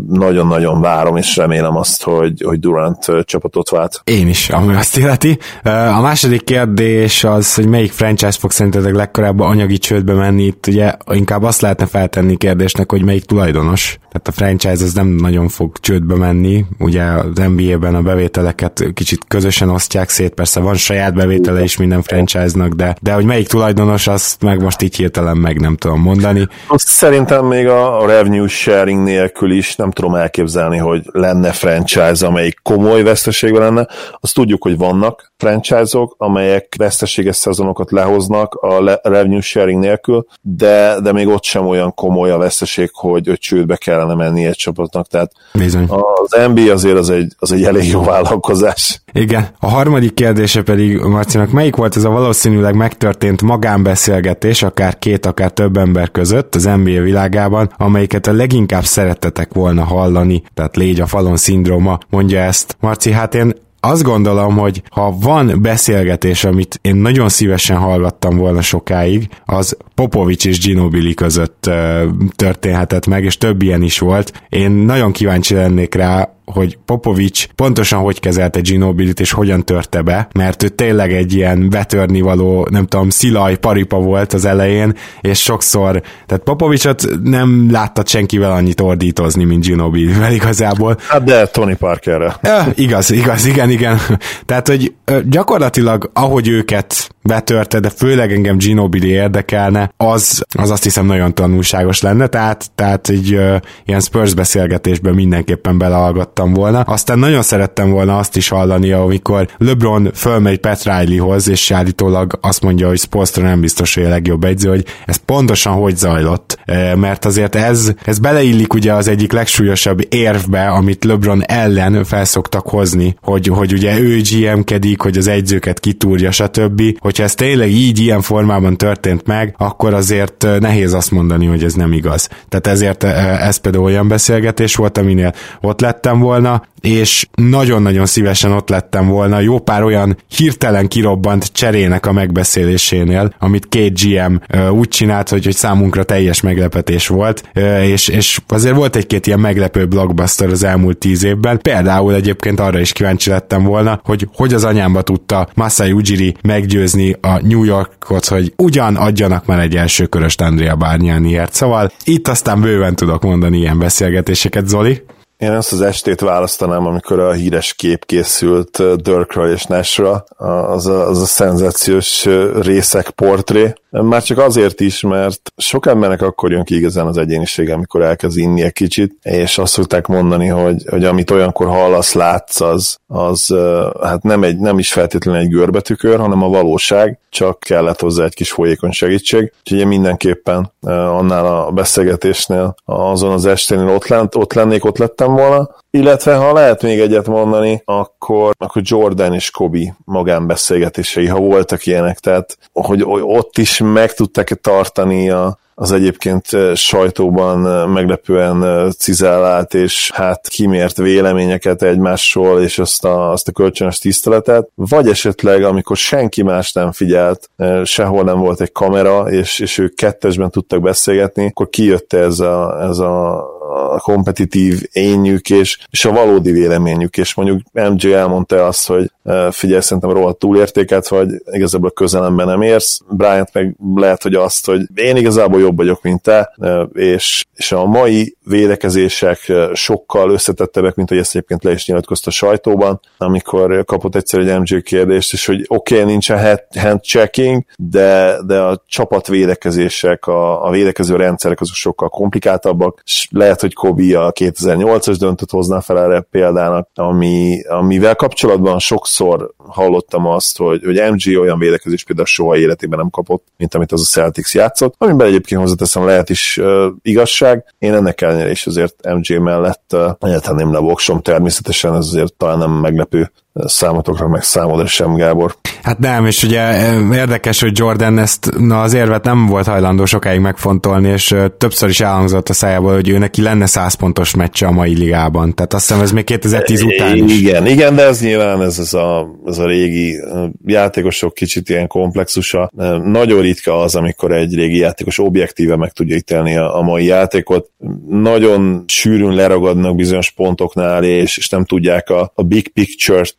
Nagyon-nagyon várom, és remélem azt, hogy, hogy Durant csapatot vált. Én is, ami azt illeti. A második kérdés az, hogy melyik franchise fog szerintetek legkorábban anyagi csődbe menni. Itt ugye inkább azt lehetne feltenni kérdésnek, hogy melyik tulajdonos. Tehát a franchise az nem nagyon fog csődbe menni. Ugye az NBA-ben a bevételeket kicsit közösen osztják szét, persze van saját bevétele is minden franchise-nak, de, de hogy melyik tulajdonos, azt meg most így hirtelen meg nem tudom mondani. Azt szerintem még a revenue sharing nélkül is nem tudom elképzelni, hogy lenne franchise, amelyik komoly veszteségben lenne. Azt tudjuk, hogy vannak franchise-ok, amelyek veszteséges szezonokat lehoznak a revenue sharing nélkül, de, de még ott sem olyan komoly a veszteség, hogy, hogy csődbe kellene menni egy csapatnak. Tehát Bizony. az NBA azért az egy, az egy elég jó vállalkozás. Igen. A harmadik kérdése pedig Marcinak, melyik volt ez a valószínűleg megtörtént magánbeszélgetés, akár két, akár több ember között az NBA világában, amelyiket a leginkább szeretetek volna hallani, tehát légy a falon szindróma, mondja ezt. Marci, hát én azt gondolom, hogy ha van beszélgetés, amit én nagyon szívesen hallgattam volna sokáig, az Popovics és Ginobili között történhetett meg, és több ilyen is volt. Én nagyon kíváncsi lennék rá, hogy Popovics pontosan hogy kezelte Ginobilit és hogyan törte be, mert ő tényleg egy ilyen betörni való, nem tudom, szilaj paripa volt az elején, és sokszor, tehát Popovicsot nem láttad senkivel annyit ordítozni, mint Ginobilivel igazából. Hát de Tony Parkerre. Ja, igaz, igaz, igen, igen. Tehát, hogy gyakorlatilag ahogy őket betörte, de főleg engem Ginobili érdekelne, az, az azt hiszem nagyon tanulságos lenne, tehát, tehát egy uh, ilyen Spurs beszélgetésben mindenképpen belehallgattam volna. Aztán nagyon szerettem volna azt is hallani, amikor LeBron fölmegy Pat Rileyhoz, és állítólag azt mondja, hogy Spolstra nem biztos, hogy a legjobb egyző, hogy ez pontosan hogy zajlott, mert azért ez, ez beleillik ugye az egyik legsúlyosabb érvbe, amit LeBron ellen felszoktak hozni, hogy, hogy ugye ő GM-kedik, hogy az egyzőket kitúrja, stb. Hogy hogyha ez tényleg így ilyen formában történt meg, akkor azért nehéz azt mondani, hogy ez nem igaz. Tehát ezért ez például olyan beszélgetés volt, aminél ott lettem volna, és nagyon-nagyon szívesen ott lettem volna jó pár olyan hirtelen kirobbant cserének a megbeszélésénél, amit két GM úgy csinált, hogy, hogy számunkra teljes meglepetés volt, és, és azért volt egy-két ilyen meglepő blockbuster az elmúlt tíz évben. Például egyébként arra is kíváncsi lettem volna, hogy hogy az anyámba tudta Masai Ujiri meggyőzni a New Yorkot, hogy ugyan adjanak már egy első köröst Andrea Bárnyániért. Szóval itt aztán bőven tudok mondani ilyen beszélgetéseket, Zoli. Én ezt az estét választanám, amikor a híres kép készült Dirkről és Nashra, az a, az a szenzációs részek portré. Már csak azért is, mert sok embernek akkor jön ki igazán az egyéniség, amikor elkezd inni egy kicsit, és azt szokták mondani, hogy, hogy amit olyankor hallasz, látsz, az, az hát nem, egy, nem is feltétlenül egy görbetükör, hanem a valóság, csak kellett hozzá egy kis folyékony segítség. Úgyhogy mindenképpen annál a beszélgetésnél, azon az esténél ott, lent, ott lennék, ott lettem volna, illetve ha lehet még egyet mondani, akkor, akkor Jordan és Kobe magánbeszélgetései, ha voltak ilyenek, tehát hogy ott is meg tudták tartani a, az egyébként sajtóban meglepően cizellált és hát kimért véleményeket egymásról, és azt a, azt a kölcsönös tiszteletet, vagy esetleg, amikor senki más nem figyelt, sehol nem volt egy kamera, és, és ők kettesben tudtak beszélgetni, akkor kijött ez a, ez a kompetitív énjük és, és a valódi véleményük, és mondjuk MJ elmondta azt, hogy figyelj, szerintem rohadt túlértéket vagy, igazából közelemben nem érsz. Bryant meg lehet, hogy azt, hogy én igazából jobb vagyok, mint te, és, és a mai védekezések sokkal összetettebbek, mint hogy ezt egyébként le is nyilatkozta a sajtóban, amikor kapott egyszer egy MJ kérdést, és hogy oké, okay, nincsen hand checking, de, de a csapat védekezések, a, a védekező rendszerek azok sokkal komplikáltabbak, és lehet, hogy Kobe a 2008-as döntött hozná fel erre példának, ami, amivel kapcsolatban sokszor hallottam azt, hogy, hogy MG olyan védekezés például soha életében nem kapott, mint amit az a Celtics játszott, amiben egyébként hozzáteszem lehet is uh, igazság. Én ennek ellenére is azért MG mellett uh, egyáltalán nem levoksom, természetesen ez azért talán nem meglepő számotokra, meg számodra sem, Gábor. Hát nem, és ugye érdekes, hogy Jordan ezt na, az érvet nem volt hajlandó sokáig megfontolni, és többször is elhangzott a szájából, hogy ő neki lenne 100 pontos meccse a mai ligában. Tehát azt hiszem ez még 2010 után is. Igen, igen, de ez nyilván ez, ez, a, ez a régi játékosok kicsit ilyen komplexusa. Nagyon ritka az, amikor egy régi játékos objektíve meg tudja ítélni a, a mai játékot. Nagyon sűrűn leragadnak bizonyos pontoknál, és, és nem tudják a, a big picture-t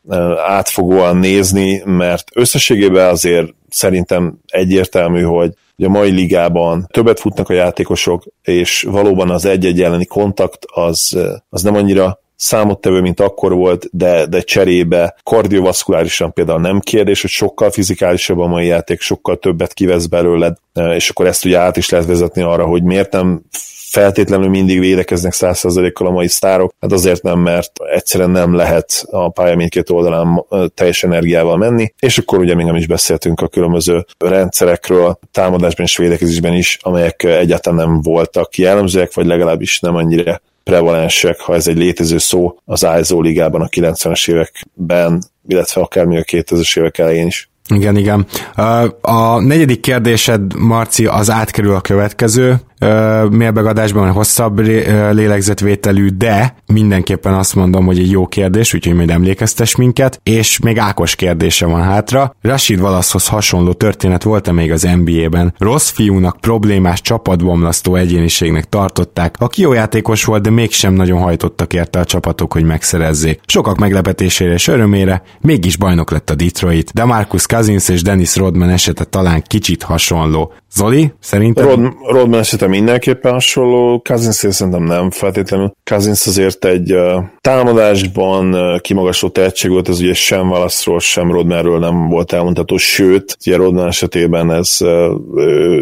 átfogóan nézni, mert összességében azért szerintem egyértelmű, hogy a mai ligában többet futnak a játékosok, és valóban az egy-egy elleni kontakt az, az nem annyira számottevő, mint akkor volt, de, de cserébe kardiovaszkulárisan például nem kérdés, hogy sokkal fizikálisabb a mai játék, sokkal többet kivesz belőled, és akkor ezt ugye át is lehet vezetni arra, hogy miért nem feltétlenül mindig védekeznek 100%-kal a mai sztárok, hát azért nem, mert egyszerűen nem lehet a pálya mindkét oldalán teljes energiával menni, és akkor ugye még nem is beszéltünk a különböző rendszerekről, támadásban és védekezésben is, amelyek egyáltalán nem voltak jellemzőek, vagy legalábbis nem annyira prevalensek, ha ez egy létező szó az ISO ligában a 90-es években, illetve akár még a 2000-es évek elején is. Igen, igen. A negyedik kérdésed, Marci, az átkerül a következő mérbegadásban, hosszabb lélegzetvételű, de mindenképpen azt mondom, hogy egy jó kérdés, úgyhogy majd emlékeztes minket, és még Ákos kérdése van hátra. Rashid Wallacehoz hasonló történet volt-e még az NBA-ben? Rossz fiúnak, problémás csapatbomlasztó egyéniségnek tartották, aki jó játékos volt, de mégsem nagyon hajtottak érte a csapatok, hogy megszerezzék. Sokak meglepetésére és örömére mégis bajnok lett a Detroit, de Marcus Cousins és Dennis Rodman esete talán kicsit hasonló. Zoli, szerintem? Rod, Rodman esete mindenképpen hasonló, Cousins szerintem nem feltétlenül. Cousins azért egy uh, támadásban uh, kimagasló tehetség volt, ez ugye sem Wallace-ról, sem Rodmanről nem volt elmondható, sőt, ugye Rodman esetében ez uh,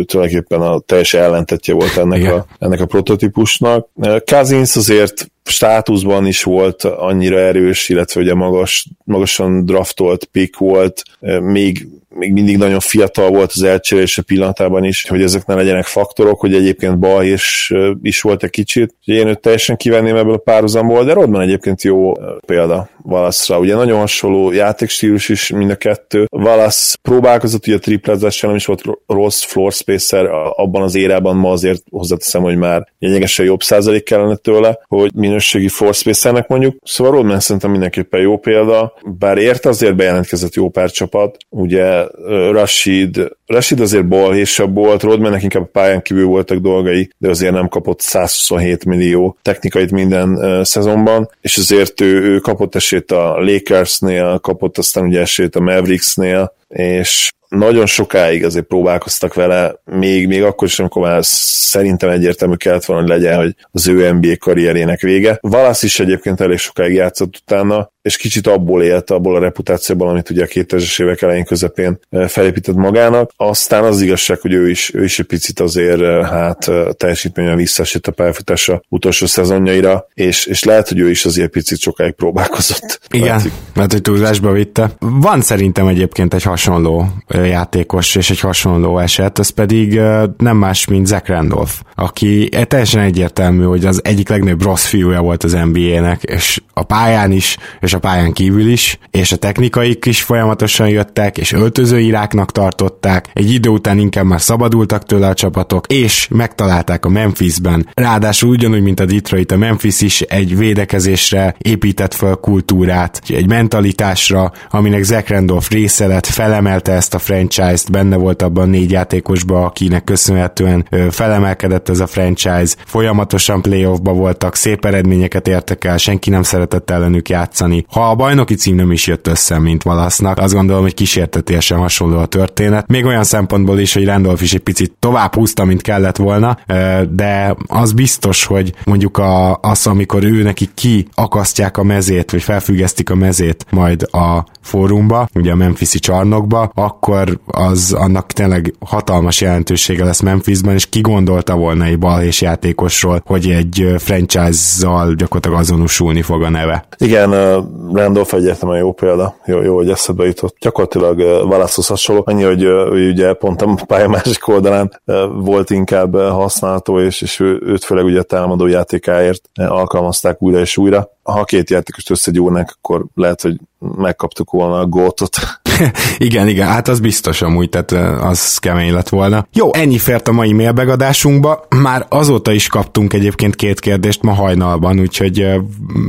tulajdonképpen a teljes ellentetje volt ennek, a, ennek a prototípusnak. Uh, Cousins azért státuszban is volt annyira erős, illetve ugye magas, magasan draftolt pick volt, még még mindig nagyon fiatal volt az elcserélése pillanatában is, hogy ezek ne legyenek faktorok, hogy egyébként baj is, is volt egy kicsit. Én őt teljesen kivenném ebből a párhuzamból, de Rodman egyébként jó példa Wallace-ra. Ugye nagyon hasonló játékstílus is mind a kettő. Wallace próbálkozott, ugye a triplázással nem is volt rossz floor spacer abban az érában, ma azért hozzáteszem, hogy már lényegesen jobb százalék kellene tőle, hogy minőségi floor spacernek mondjuk. Szóval Rodman szerintem mindenképpen jó példa, bár érte azért bejelentkezett jó pár csapat, ugye Rashid, Rashid azért balhésabb volt, Rodmannek inkább a pályán kívül voltak dolgai, de azért nem kapott 127 millió technikait minden szezonban, és azért ő, ő kapott esélyt a Lakersnél, kapott aztán ugye esélyt a Mavericksnél, és nagyon sokáig azért próbálkoztak vele, még, még akkor is, amikor már szerintem egyértelmű kellett volna, hogy legyen, hogy az ő NBA karrierének vége. Valasz is egyébként elég sokáig játszott utána, és kicsit abból élt, abból a reputációból, amit ugye a 2000-es évek elején közepén felépített magának. Aztán az igazság, hogy ő is, ő is egy picit azért hát teljesítményen visszaesett a pályafutása utolsó szezonjaira, és, és lehet, hogy ő is azért picit sokáig próbálkozott. Igen, Látszik. mert hogy túlzásba vitte. Van szerintem egyébként egy hasonló játékos és egy hasonló eset, ez pedig nem más, mint Zach Randolph, aki e, teljesen egyértelmű, hogy az egyik legnagyobb rossz fiúja volt az NBA-nek, és a pályán is, és a pályán kívül is, és a technikaik is folyamatosan jöttek, és öltözőiráknak tartották, egy idő után inkább már szabadultak tőle a csapatok, és megtalálták a Memphisben. Ráadásul ugyanúgy, mint a Detroit, a Memphis is egy védekezésre épített fel kultúrát, egy mentalitásra, aminek Zach Randolph része lett, felemelte ezt a franchise-t, benne volt abban négy játékosba, akinek köszönhetően felemelkedett ez a franchise, folyamatosan playoffba voltak, szép eredményeket értek el, senki nem szeretett ellenük játszani. Ha a bajnoki cím nem is jött össze, mint valasznak, azt gondolom, hogy kísértetésen hasonló a történet. Még olyan szempontból is, hogy Randolph is egy picit tovább húzta, mint kellett volna, de az biztos, hogy mondjuk a, az, amikor ő neki kiakasztják a mezét, vagy felfüggesztik a mezét majd a fórumba, ugye a Memphisi csarnokba, akkor az annak tényleg hatalmas jelentősége lesz Memphisben, és ki gondolta volna egy balhés játékosról, hogy egy franchise-zal gyakorlatilag azonosulni fog a neve. Igen, Randolph egyértelműen jó példa, jó, jó hogy eszedbe jutott. Gyakorlatilag Valászhoz hasonló, annyi, hogy, hogy ugye pont a pálya másik oldalán volt inkább használható, és, és ő, őt főleg ugye a támadó játékáért alkalmazták újra és újra. Ha két játékost összegyúrnánk, akkor lehet, hogy megkaptuk volna a gótot. igen, igen, hát az biztos amúgy, tehát az kemény lett volna. Jó, ennyi fért a mai mailbegadásunkba. Már azóta is kaptunk egyébként két kérdést ma hajnalban, úgyhogy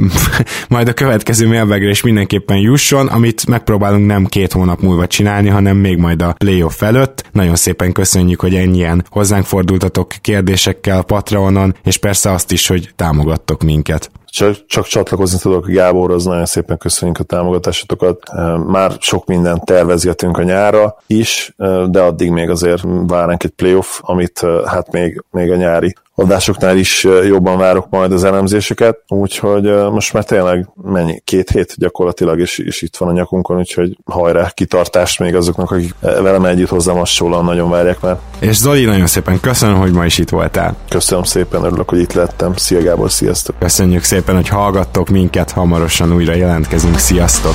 majd a következő mailbagre is mindenképpen jusson, amit megpróbálunk nem két hónap múlva csinálni, hanem még majd a playoff előtt. Nagyon szépen köszönjük, hogy ennyien hozzánk fordultatok kérdésekkel Patreonon, és persze azt is, hogy támogattok minket csak, csak csatlakozni tudok Gáborhoz, nagyon szépen köszönjük a támogatásotokat. Már sok mindent tervezgetünk a nyára is, de addig még azért várnánk egy playoff, amit hát még, még a nyári adásoknál is jobban várok majd az elemzéseket, úgyhogy most már tényleg mennyi, két hét gyakorlatilag, és, és itt van a nyakunkon, úgyhogy hajrá, kitartást még azoknak, akik velem együtt hozzám hasonlóan nagyon várják már. És Zoli, nagyon szépen köszönöm, hogy ma is itt voltál. Köszönöm szépen, örülök, hogy itt lettem. Szia Gábor, sziasztok! Köszönjük szépen, hogy hallgattok minket, hamarosan újra jelentkezünk, sziasztok!